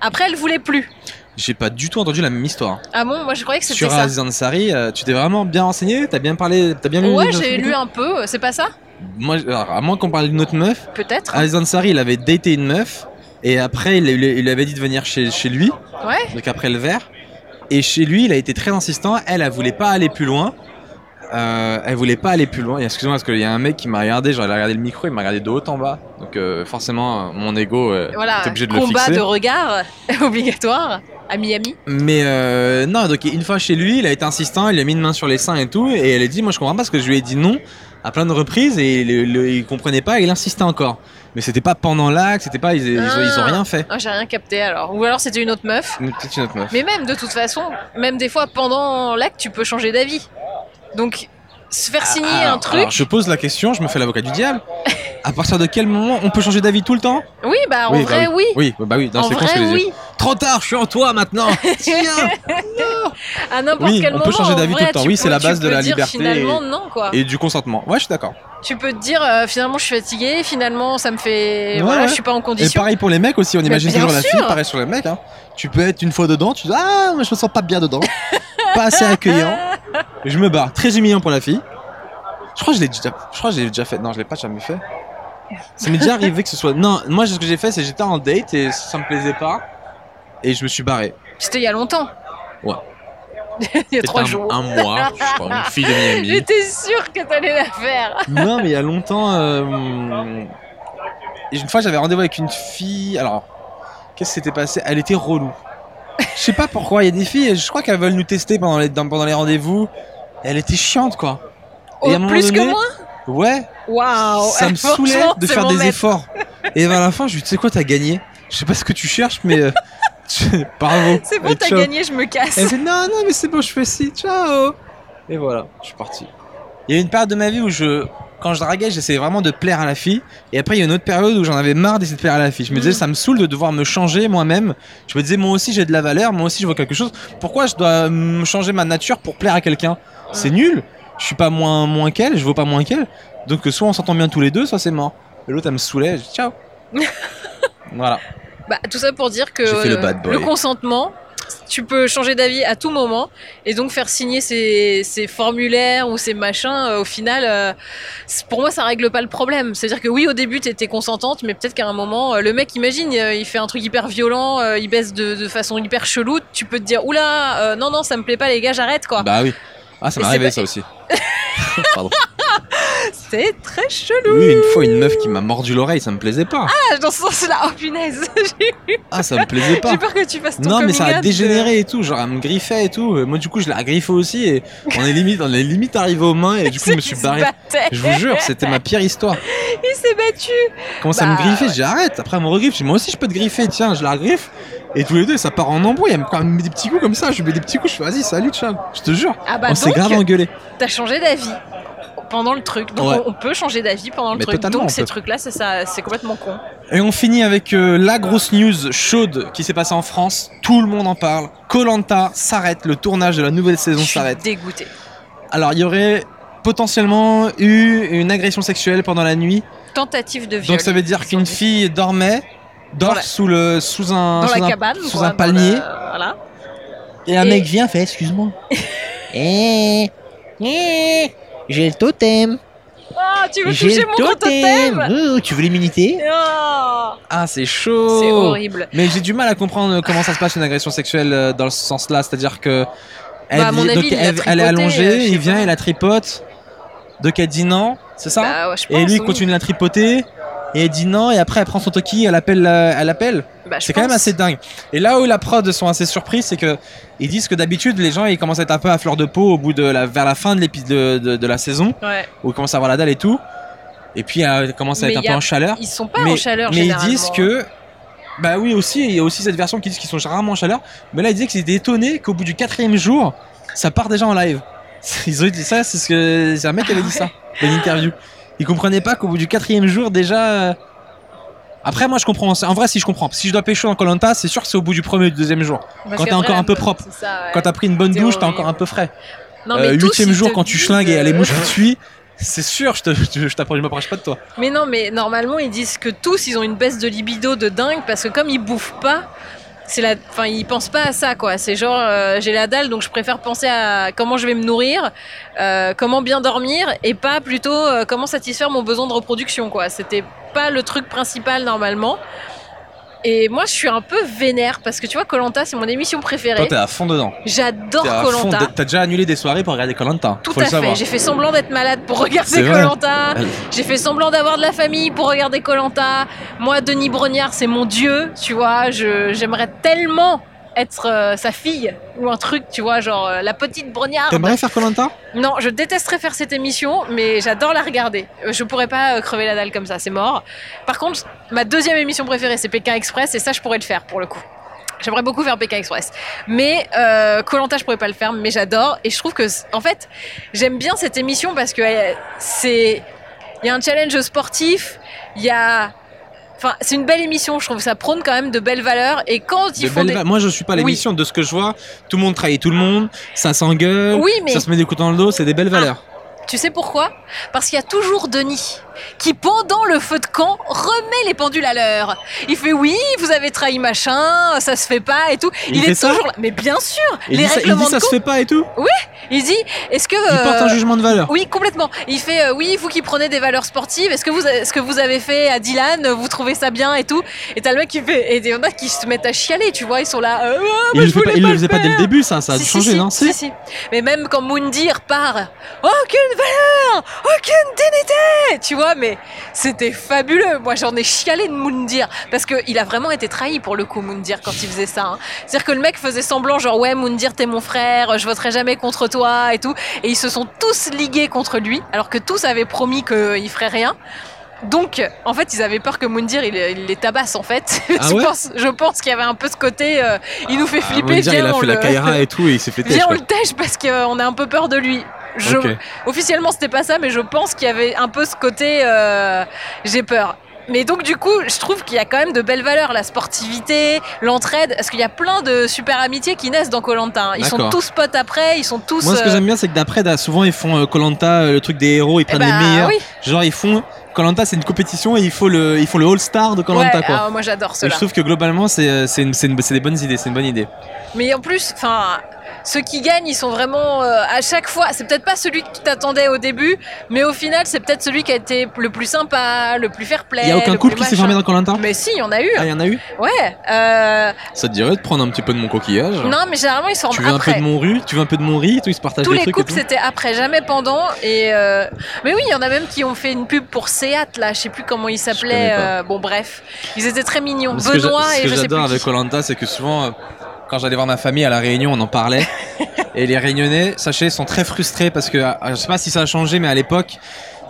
Après, elle voulait plus. J'ai pas du tout entendu la même histoire. Ah bon? Moi, je croyais que c'était Sur ça. Aziz Ansari, euh, tu t'es vraiment bien renseigné? T'as bien parlé T'as bien lu Ouais, j'ai lu un peu. C'est pas ça? Moi, alors, à moins qu'on parle d'une autre meuf, Peut-être. Aziz Ansari, il avait daté une meuf. Et après, il lui avait dit de venir chez, chez lui. Ouais. donc après le verre. Et chez lui, il a été très insistant. Elle, elle voulait pas aller plus loin. Euh, elle voulait pas aller plus loin. Et Excuse-moi, parce qu'il y a un mec qui m'a regardé. Genre, il a regardé le micro, il m'a regardé de haut en bas. Donc, euh, forcément, euh, mon ego euh, Voilà. est obligé de le Combat fixer. de regard obligatoire à Miami. Mais euh, non, donc une fois chez lui, il a été insistant. Il a mis une main sur les seins et tout. Et elle a dit Moi, je comprends pas parce que je lui ai dit non à plein de reprises. Et le- le- il comprenait pas. Et il insistait encore. Mais c'était pas pendant l'acte. C'était pas. Ils, ils ont, ils ont rien fait. Ah, j'ai rien capté alors. Ou alors c'était une autre meuf. Peut-être une autre meuf. Mais même de toute façon, même des fois pendant l'acte, tu peux changer d'avis. Donc se faire signer Alors- un truc. alors, je pose la question, je me fais l'avocat du diable. À partir de quel moment on peut changer d'avis tout le temps? Oui, bah en Oui, bah vrai, oui. Oui, bah oui, non, en con vrai, oui. Trop tard, je suis en toi maintenant. Tiens. À n'importe Oui, quel on moment. peut changer d'avis tout vrai, le temps. Oui, c'est la base de la dire liberté Finalement, non, quoi. Et du consentement. Ouais, je suis d'accord. Tu peux te dire, euh, finalement, je suis fatiguée, finalement, ça me fait. Ouais, voilà, ouais. je suis pas en Et condition. pareil pour les mecs aussi, on imagine toujours la fille, pareil sur les mecs. Hein. Tu peux être une fois dedans, tu dis Ah, mais je me sens pas bien dedans. pas assez accueillant. Je me barre. Très humiliant pour la fille. Je crois que je l'ai déjà, je crois que je déjà fait. Non, je l'ai pas jamais fait. Ça m'est déjà arrivé que ce soit. Non, moi, ce que j'ai fait, c'est j'étais en date et ça me plaisait pas. Et je me suis barré. C'était il y a longtemps. Il y a trois un, jours. un mois, je pas, une fille de Miami. J'étais sûre que t'allais la faire. Non, mais il y a longtemps. euh, et Une fois, j'avais rendez-vous avec une fille. Alors, qu'est-ce qui s'était passé? Elle était relou. Je sais pas pourquoi. Il y a des filles, je crois qu'elles veulent nous tester pendant les, dans- pendant les rendez-vous. Et elle était chiante, quoi. Et à Oh, moment plus que moi Ouais, Waouh ça me saoulait de faire des maître. efforts. Et vers la fin, je lui dis, tu sais quoi, t'as gagné. Je sais pas ce que tu cherches, mais. euh, Bravo. C'est bon, Et t'as gagné, je me casse. Elle fait non, non, mais c'est bon, je fais ci, ciao. Et voilà, je suis parti. Il y a eu une période de ma vie où je, quand je draguais, j'essayais vraiment de plaire à la fille. Et après, il y a une autre période où j'en avais marre d'essayer de plaire à la fille. Je me disais, Mm. ça me saoule de devoir me changer moi-même. Je me disais, moi aussi j'ai de la valeur, moi aussi je vois quelque chose. Pourquoi je dois me changer ma nature pour plaire à quelqu'un? C'est nul. Je suis pas moins, moins qu'elle, je vaux pas moins qu'elle. Donc euh, soit on s'entend bien tous les deux, soit c'est mort. Et l'autre, elle me saoulait, je dis ciao. voilà. Bah, tout ça pour dire que le consentement, tu peux changer d'avis à tout moment et donc faire signer ces, ces formulaires ou ces machins, euh, au final, euh, pour moi, ça règle pas le problème. C'est-à-dire que oui, au début, t'étais consentante, mais peut-être qu'à un moment, euh, le mec, imagine, il fait un truc hyper violent, il baisse de, de façon hyper chelou, tu peux te dire, oula, euh, non, non, ça me plaît pas, les gars, j'arrête, quoi. Bah oui. Ah, ça m'est arrivé pas- ça aussi. Pardon. C'est très chelou. Oui, une fois, une meuf qui m'a mordu l'oreille, ça me plaisait pas. Ah, dans ce sens-là, oh punaise, Ah, ça me plaisait pas. j'ai peur que tu fasses ton Non, mais ça a out, dégénéré et tout. Genre, elle me griffait et tout. Euh, Moi, du coup, je l'ai griffé aussi. Et on est limite, on est limite arrivé aux mains. Et du coup, je me suis barré. Je vous jure, c'était ma pire histoire. Il s'est battu. Comment ça Bah, me griffait ouais. J'ai arrête. Après, elle me regriffe. Moi aussi, je peux te griffer. Tiens, je la griffe. Et tous les deux, ça part en embrouille. Elle me met des petits coups comme ça. Je lui mets des petits coups. Je fais, vas-y, salut, ciao. Je te jure. Ah bah on s'est grave engueulé. t'as changé d'avis pendant le truc. Donc Ouais. on, on peut changer d'avis pendant le Mais truc. Donc ces trucs-là, c'est ça, c'est complètement con. Et on finit avec euh, la grosse news chaude qui s'est passée en France. Tout le monde en parle. Colanta s'arrête. Le tournage de la nouvelle saison s'arrête. dégoûtée. Alors, il y aurait potentiellement eu une agression sexuelle pendant la nuit. Tentative de viol. Donc ça veut dire qu'une fille dormait, dort la- sous le sous un sous un, cabane, sous quoi, un dans palmier le- Voilà. et un Et- mec vient fait excuse-moi. Eh, eh, j'ai le totem. Ah, tu veux J'ai toucher le mon gros totem Oh, tu veux l'immunité Ah, Ah, c'est chaud. C'est horrible. Mais j'ai du mal à comprendre comment ça se passe une agression sexuelle euh, dans ce sens-là, c'est-à-dire que elle, Bah, à mon dit- avis, donc, il l'a elle, elle est euh, allongée, sais il vient, il la tripote. Donc elle dit non, c'est ça Bah, ouais, Et lui il oui. continue de la tripoter. Et elle dit non, et après elle prend son toki, elle appelle, euh, elle appelle. Bah, C'est quand même assez dingue. Et là où la prod sont assez surpris, c'est que ils disent que d'habitude les gens ils commencent à être un peu à fleur de peau au bout de la, vers la fin de l'épisode de, de, de la saison, Ouais. où ils commencent à avoir la dalle et tout. Et puis euh, ils commencent à Mais être un peu en chaleur. Ils sont pas mais en chaleur mais ils disent que bah oui aussi, il y a aussi cette version qui disent qu'ils sont rarement en chaleur. Mais là ils disaient qu'ils étaient étonnés qu'au bout du quatrième jour, ça part déjà en live. Ils ont dit ça, c'est ce que c'est un mec qui avait dit ça dans une interview. Ils comprenaient pas qu'au bout du quatrième jour déjà. euh, Après moi je comprends. En vrai si je comprends. Si je dois pécho en Colanta, c'est sûr que c'est au bout du premier ou du deuxième jour. Parce quand t'es encore un peu propre. ça, ouais. Quand t'as pris une bonne C'est douche, t'es encore un peu frais. Non, Euh, mais Huitième jour quand tu schlingues et y a les euh, mouches qui te suivent, c'est sûr, je te, je, je m'approche pas de toi. Mais non, mais normalement, ils disent que tous, ils ont une baisse de libido de dingue parce que comme ils bouffent pas, c'est la, enfin, ils pensent pas à ça, quoi. C'est genre, euh, j'ai la dalle, donc je préfère penser à comment je vais me nourrir, euh, comment bien dormir, et pas plutôt euh, comment satisfaire mon besoin de reproduction, quoi. C'était pas le truc principal normalement. Et moi, je suis un peu vénère parce que tu vois, Colanta, c'est mon émission Toi préférée. t'es à fond dedans. J'adore Colanta. T'as déjà annulé des soirées pour regarder Colanta. Tout Faut à le fait. J'ai fait semblant d'être malade pour regarder. Colanta. J'ai fait semblant d'avoir de la famille pour regarder Colanta. Moi, Denis Brognard, c'est mon dieu, tu vois. J'aimerais tellement être euh, sa fille ou un truc, tu vois, genre euh, la petite Brognard. T'aimerais faire Colanta Non, je détesterais faire cette émission, mais j'adore la regarder. Je pourrais pas euh, crever la dalle comme ça, c'est mort. Par contre, ma deuxième émission préférée, c'est Pékin Express, et ça, je pourrais le faire pour le coup. J'aimerais beaucoup faire Pékin Express. Mais Colanta, je pourrais pas le faire, mais j'adore. Et je trouve que, en fait, j'aime bien cette émission parce que c'est. Il y a un challenge sportif, il y a. Enfin, c'est une belle émission, je trouve. Ça prône quand même de belles valeurs. Et quand ils De font des. Moi je suis pas Oui. l'émission de ce que je vois. Tout le monde trahit tout le monde, ça s'engueule, Oui, mais- ça se met des coups dans le dos, c'est des belles valeurs. Tu sais pourquoi? Parce qu'il y a toujours Denis qui, pendant le feu de camp, remet les pendules à l'heure. Il fait oui, vous avez trahi machin, ça se fait pas et tout. Il fait est ça toujours là. Mais bien sûr, Il les dit, ça, il règlements dit ça de se fait pas et tout Il dit, est-ce que Il porte un euh, jugement de valeur. oui, complètement. Il fait euh, oui, vous qui prenez des valeurs sportives, est-ce que vous ce que vous avez fait à Dylan, vous trouvez ça bien et tout? Et t'as le mec qui fait et il y en a qui se mettent à chialer, tu vois, ils sont là. euh, Ah, Il mais le je pas- il le faisait pas dès le début, ça, ça a Si, changé, si, non? si, si. Mais même quand Moundir part, aucune valeur, aucune dignité, tu vois, mais c'était fabuleux. Moi, j'en ai chialé de Moundir parce que il a vraiment été trahi pour le coup, Moundir, quand il faisait ça. hein. C'est-à-dire que le mec faisait semblant, genre ouais, Moundir, t'es mon frère, je voterai jamais contre toi et tout, et ils se sont tous ligués contre lui, alors que tous avaient promis qu'il ferait rien. Donc, en fait, ils avaient peur que Moundir il, il les tabasse en fait. Ah je, ouais pense, je pense qu'il y avait un peu ce côté, euh, il nous fait Ah, flipper. Moundir, il a on fait la Kaira et tout et il s'est fait têche. Viens, on le tèche parce qu'on a un peu peur de lui. Je, Ok. Officiellement, c'était pas ça, mais je pense qu'il y avait un peu ce côté euh, j'ai peur. Mais donc, du coup, je trouve qu'il y a quand même de belles valeurs, la sportivité, l'entraide, parce qu'il y a plein de super amitiés qui naissent dans Colanta. Ils sont tous potes après, ils sont tous. Moi, ce que euh, j'aime bien, c'est que d'après, souvent, ils font Colanta, le truc des héros, ils eh prennent bah, les meilleurs. Oui, Genre, ils font. Colanta, c'est une compétition et il faut le, il faut le All-Star de Colanta, ouais, quoi. ah, moi j'adore Et je cela. trouve que globalement, euh, c'est des bonnes idées, c'est une bonne idée. Mais en plus, enfin, ceux qui gagnent, ils sont vraiment euh, à chaque fois. C'est peut-être pas celui que tu t'attendais au début, mais au final, c'est peut-être celui qui a été le plus sympa, le plus fair-play. Il y a aucun le couple qui s'est formé dans Colanta Mais si, il y en a eu. Ah, il y en a eu Ouais. euh, Ça te dirait de prendre un petit peu de mon coquillage non, mais généralement, ils se forment Tu veux un peu de mon riz Tu veux un peu de mon riz et tout, ils se partagent Tous les trucs couples, c'était après, jamais pendant. Et euh, Mais oui, il y en a même qui ont fait une pub pour Seat, là. Je sais plus comment il s'appelait. connais pas. euh, Bon, bref. Ils étaient très mignons. Mais ce que j'a- Benoît ce et que je sais j'adore avec. Colanta, c'est que souvent, euh, quand j'allais voir ma famille à la Réunion, on en parlait. et les Réunionnais, sachez, sont très frustrés parce que, ah, je sais pas si ça a changé, mais à l'époque,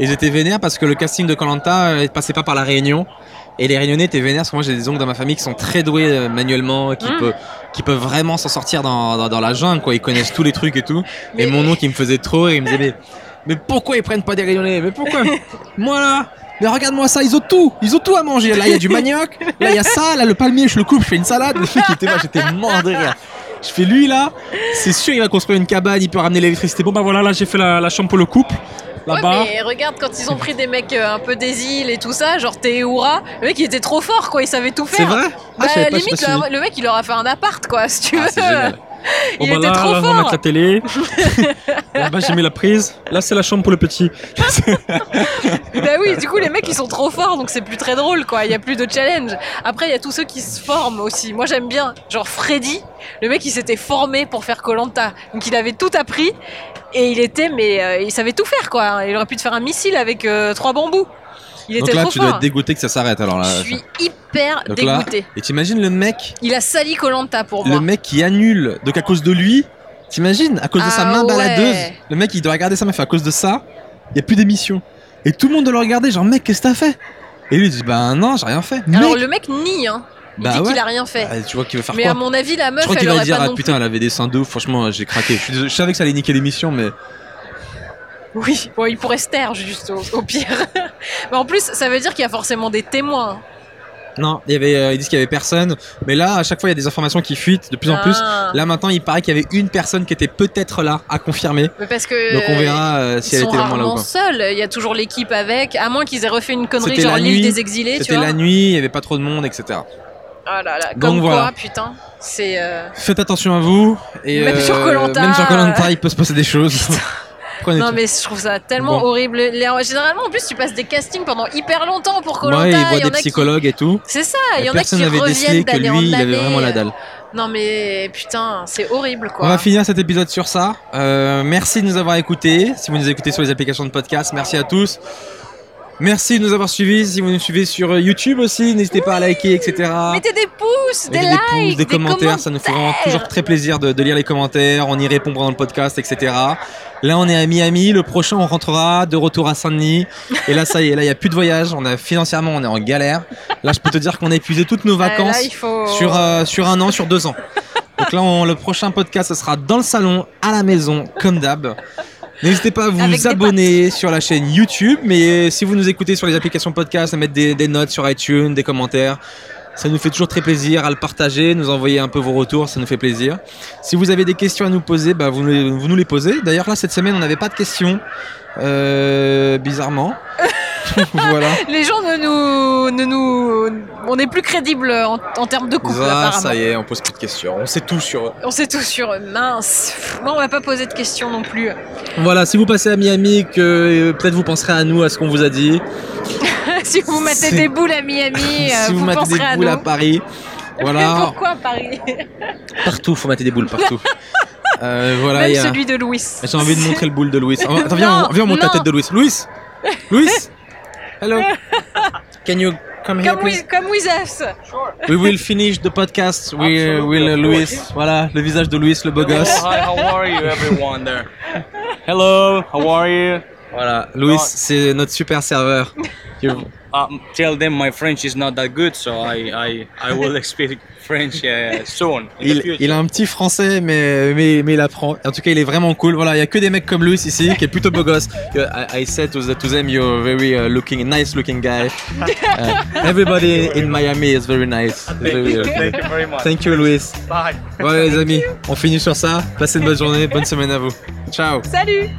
ils étaient vénères parce que le casting de Colanta ne passait pas par la Réunion. Et les Réunionnais étaient vénères parce que moi j'ai des oncles dans ma famille qui sont très doués euh, manuellement, qui, Mm. peuvent, qui peuvent vraiment s'en sortir dans, dans, dans la jungle, quoi. Ils connaissent tous les trucs et tout. Mais- Et mon oncle, il me faisait trop rire, il me disait, mais, mais pourquoi ils prennent pas des Réunionnais? Mais pourquoi? Moi là mais regarde-moi ça, ils ont tout, ils ont tout à manger. Là, il y a du manioc, là, il y a ça, là, le palmier, je le coupe, je fais une salade. Le il était moi, j'étais mort de rire. Je fais lui là, c'est sûr, il va construire une cabane, il peut ramener l'électricité. Bon, bah voilà, là, j'ai fait la, la chambre pour le couple. Ouais, mais regarde quand ils ont pris des mecs euh, un peu des îles et tout ça, genre Théoura, le mec il était trop fort quoi, il savait tout C'est faire. vrai? Ah, Bah, limite, le mec il leur a fait un appart quoi, si tu Ah, veux. Il bah était là, trop là, on va fort. mettre la télé. Là-bas, j'ai mis la prise. Là, c'est la chambre pour le petit. bah oui, du coup les mecs ils sont trop forts donc c'est plus très drôle quoi, il y a plus de challenge. Après il y a tous ceux qui se forment aussi. Moi j'aime bien, genre Freddy, le mec il s'était formé pour faire Colanta, donc il avait tout appris et il était mais euh, il savait tout faire quoi. Il aurait pu te faire un missile avec euh, trois bambous. Il Donc là, trop tu dois fort. être dégoûté que ça s'arrête alors là. Je suis hyper Donc là, dégoûtée. et t'imagines le mec, Il a sali Colanta pour moi. le mec qui annule, donc à cause de lui, t'imagines, à cause de sa Ah main ouais. baladeuse, le mec il doit regarder sa meuf à cause de ça, il y a plus d'émission. Et tout le monde doit le regarder, genre mec, qu'est-ce que t'as fait? Et lui il dit bah non, j'ai rien fait. Alors Mec, le mec nie, hein. Il Bah dit ouais. qu'il a rien fait. bah, tu vois qu'il veut faire mais quoi? à mon avis, la meuf, Je crois elle qu'il va aurait dire pas ah non putain, elle avait des seins de ouf, franchement, j'ai craqué. Je, suis désolé, je savais que ça allait niquer l'émission, mais. Oui, bon, il pourrait se taire juste au, au pire. mais en plus, ça veut dire qu'il y a forcément des témoins. non, il y avait, euh, ils disent qu'il y avait personne. Mais là, à chaque fois, il y a des informations qui fuitent de plus en plus. Ah. Là maintenant, il paraît qu'il y avait une personne qui était peut-être là à confirmer. Mais parce que. Donc on verra euh, Ils si elle sont était vraiment là ou pas. seuls. Il y a toujours l'équipe avec, à moins qu'ils aient refait une connerie genre la l'île des exilés, C'était la nuit, il y avait pas trop de monde, etc. Ah là là, Donc comme voilà. quoi, putain, c'est. euh, Faites attention à vous. Et Même euh, sur Koh-Lanta. Même sur Koh-Lanta, il peut se passer des choses. Prenez Non tout. mais je trouve ça tellement Bon. horrible. Les- Généralement en plus tu passes des castings pendant hyper longtemps pour Colanta. Ouais, il voit des psychologues et tout. C'est ça, il y en a qui reviennent que en lui, il avait vraiment la dalle. Non mais putain, c'est horrible quoi. On va finir cet épisode sur ça. Euh, merci de nous avoir écoutés. Si vous nous écoutez sur les applications de podcast, merci à tous. Merci de nous avoir suivis. Si vous nous suivez sur euh, YouTube aussi, n'hésitez pas à liker, etc. Mettez des pouces, des Mettez likes, pouces, des, commentaires, ça nous fait vraiment toujours très plaisir de, de lire les commentaires, on y répond pendant le podcast, etc. Là, on est à Miami, le prochain, on rentrera de retour à Saint-Denis. Et là, ça y est, là, il n'y a plus de voyage, on a, financièrement, on est en galère. Là, je peux te dire qu'on a épuisé toutes nos Ah, vacances là, faut... sur, euh, sur un an, sur deux ans. Donc là, on- le prochain podcast, ce sera dans le salon, à la maison, comme d'hab. N'hésitez pas à vous abonner sur la chaîne YouTube, mais si vous nous écoutez sur les applications podcast, à mettre des, des notes sur iTunes, des commentaires. Ça nous fait toujours très plaisir à le partager, nous envoyer un peu vos retours, ça nous fait plaisir. Si vous avez des questions à nous poser, bah, vous, nous, vous nous les posez. D'ailleurs, là, cette semaine, on n'avait pas de questions, euh, bizarrement. voilà. Les gens ne nous, ne nous, on n'est plus crédible en, en termes de couple Ah, ça y est, on pose plus de questions. On sait tout sur eux. On sait tout sur eux. mince. Moi, on va pas poser de questions non plus. Voilà, si vous passez à Miami, que euh, peut-être vous penserez à nous, à ce qu'on vous a dit. si vous mettez des boules à Miami, euh, si vous, vous, mettez penserez des à boules nous. à Paris. Voilà, Pourquoi Paris partout, faut mettre des boules partout. Euh, voilà, Même y a- celui de Louis. J'ai envie de montrer le boule de Louis. Attends, viens, Non, on, viens, on monte la tête de Louis. Louis Louis Hello Can you come here, Comme, please? With, comme with us. We will finish the podcast. We uh, will uh, Louis. course. Voilà, le visage de Louis, le beau gosse. Hi, how are you, everyone there? Hello, how are you? Voilà, Louis, Non. c'est notre super serveur. You- Um, tell them my French is not that good, so I I, I will speak French uh, soon. Il, il a un petit français, mais, mais, mais il apprend. En tout cas, il est vraiment cool. Voilà, il y a que des mecs comme Louis ici, qui est plutôt beau gosse. I, I said to, the, to them, you're a very uh, looking, nice looking guy. Uh, everybody in Miami is very nice. Thank Very, you, uh, thank you very much. Thank you, Louis. Bye. Voilà, les amis, on finit sur ça. Passez une bonne journée, bonne semaine à vous. Ciao. Salut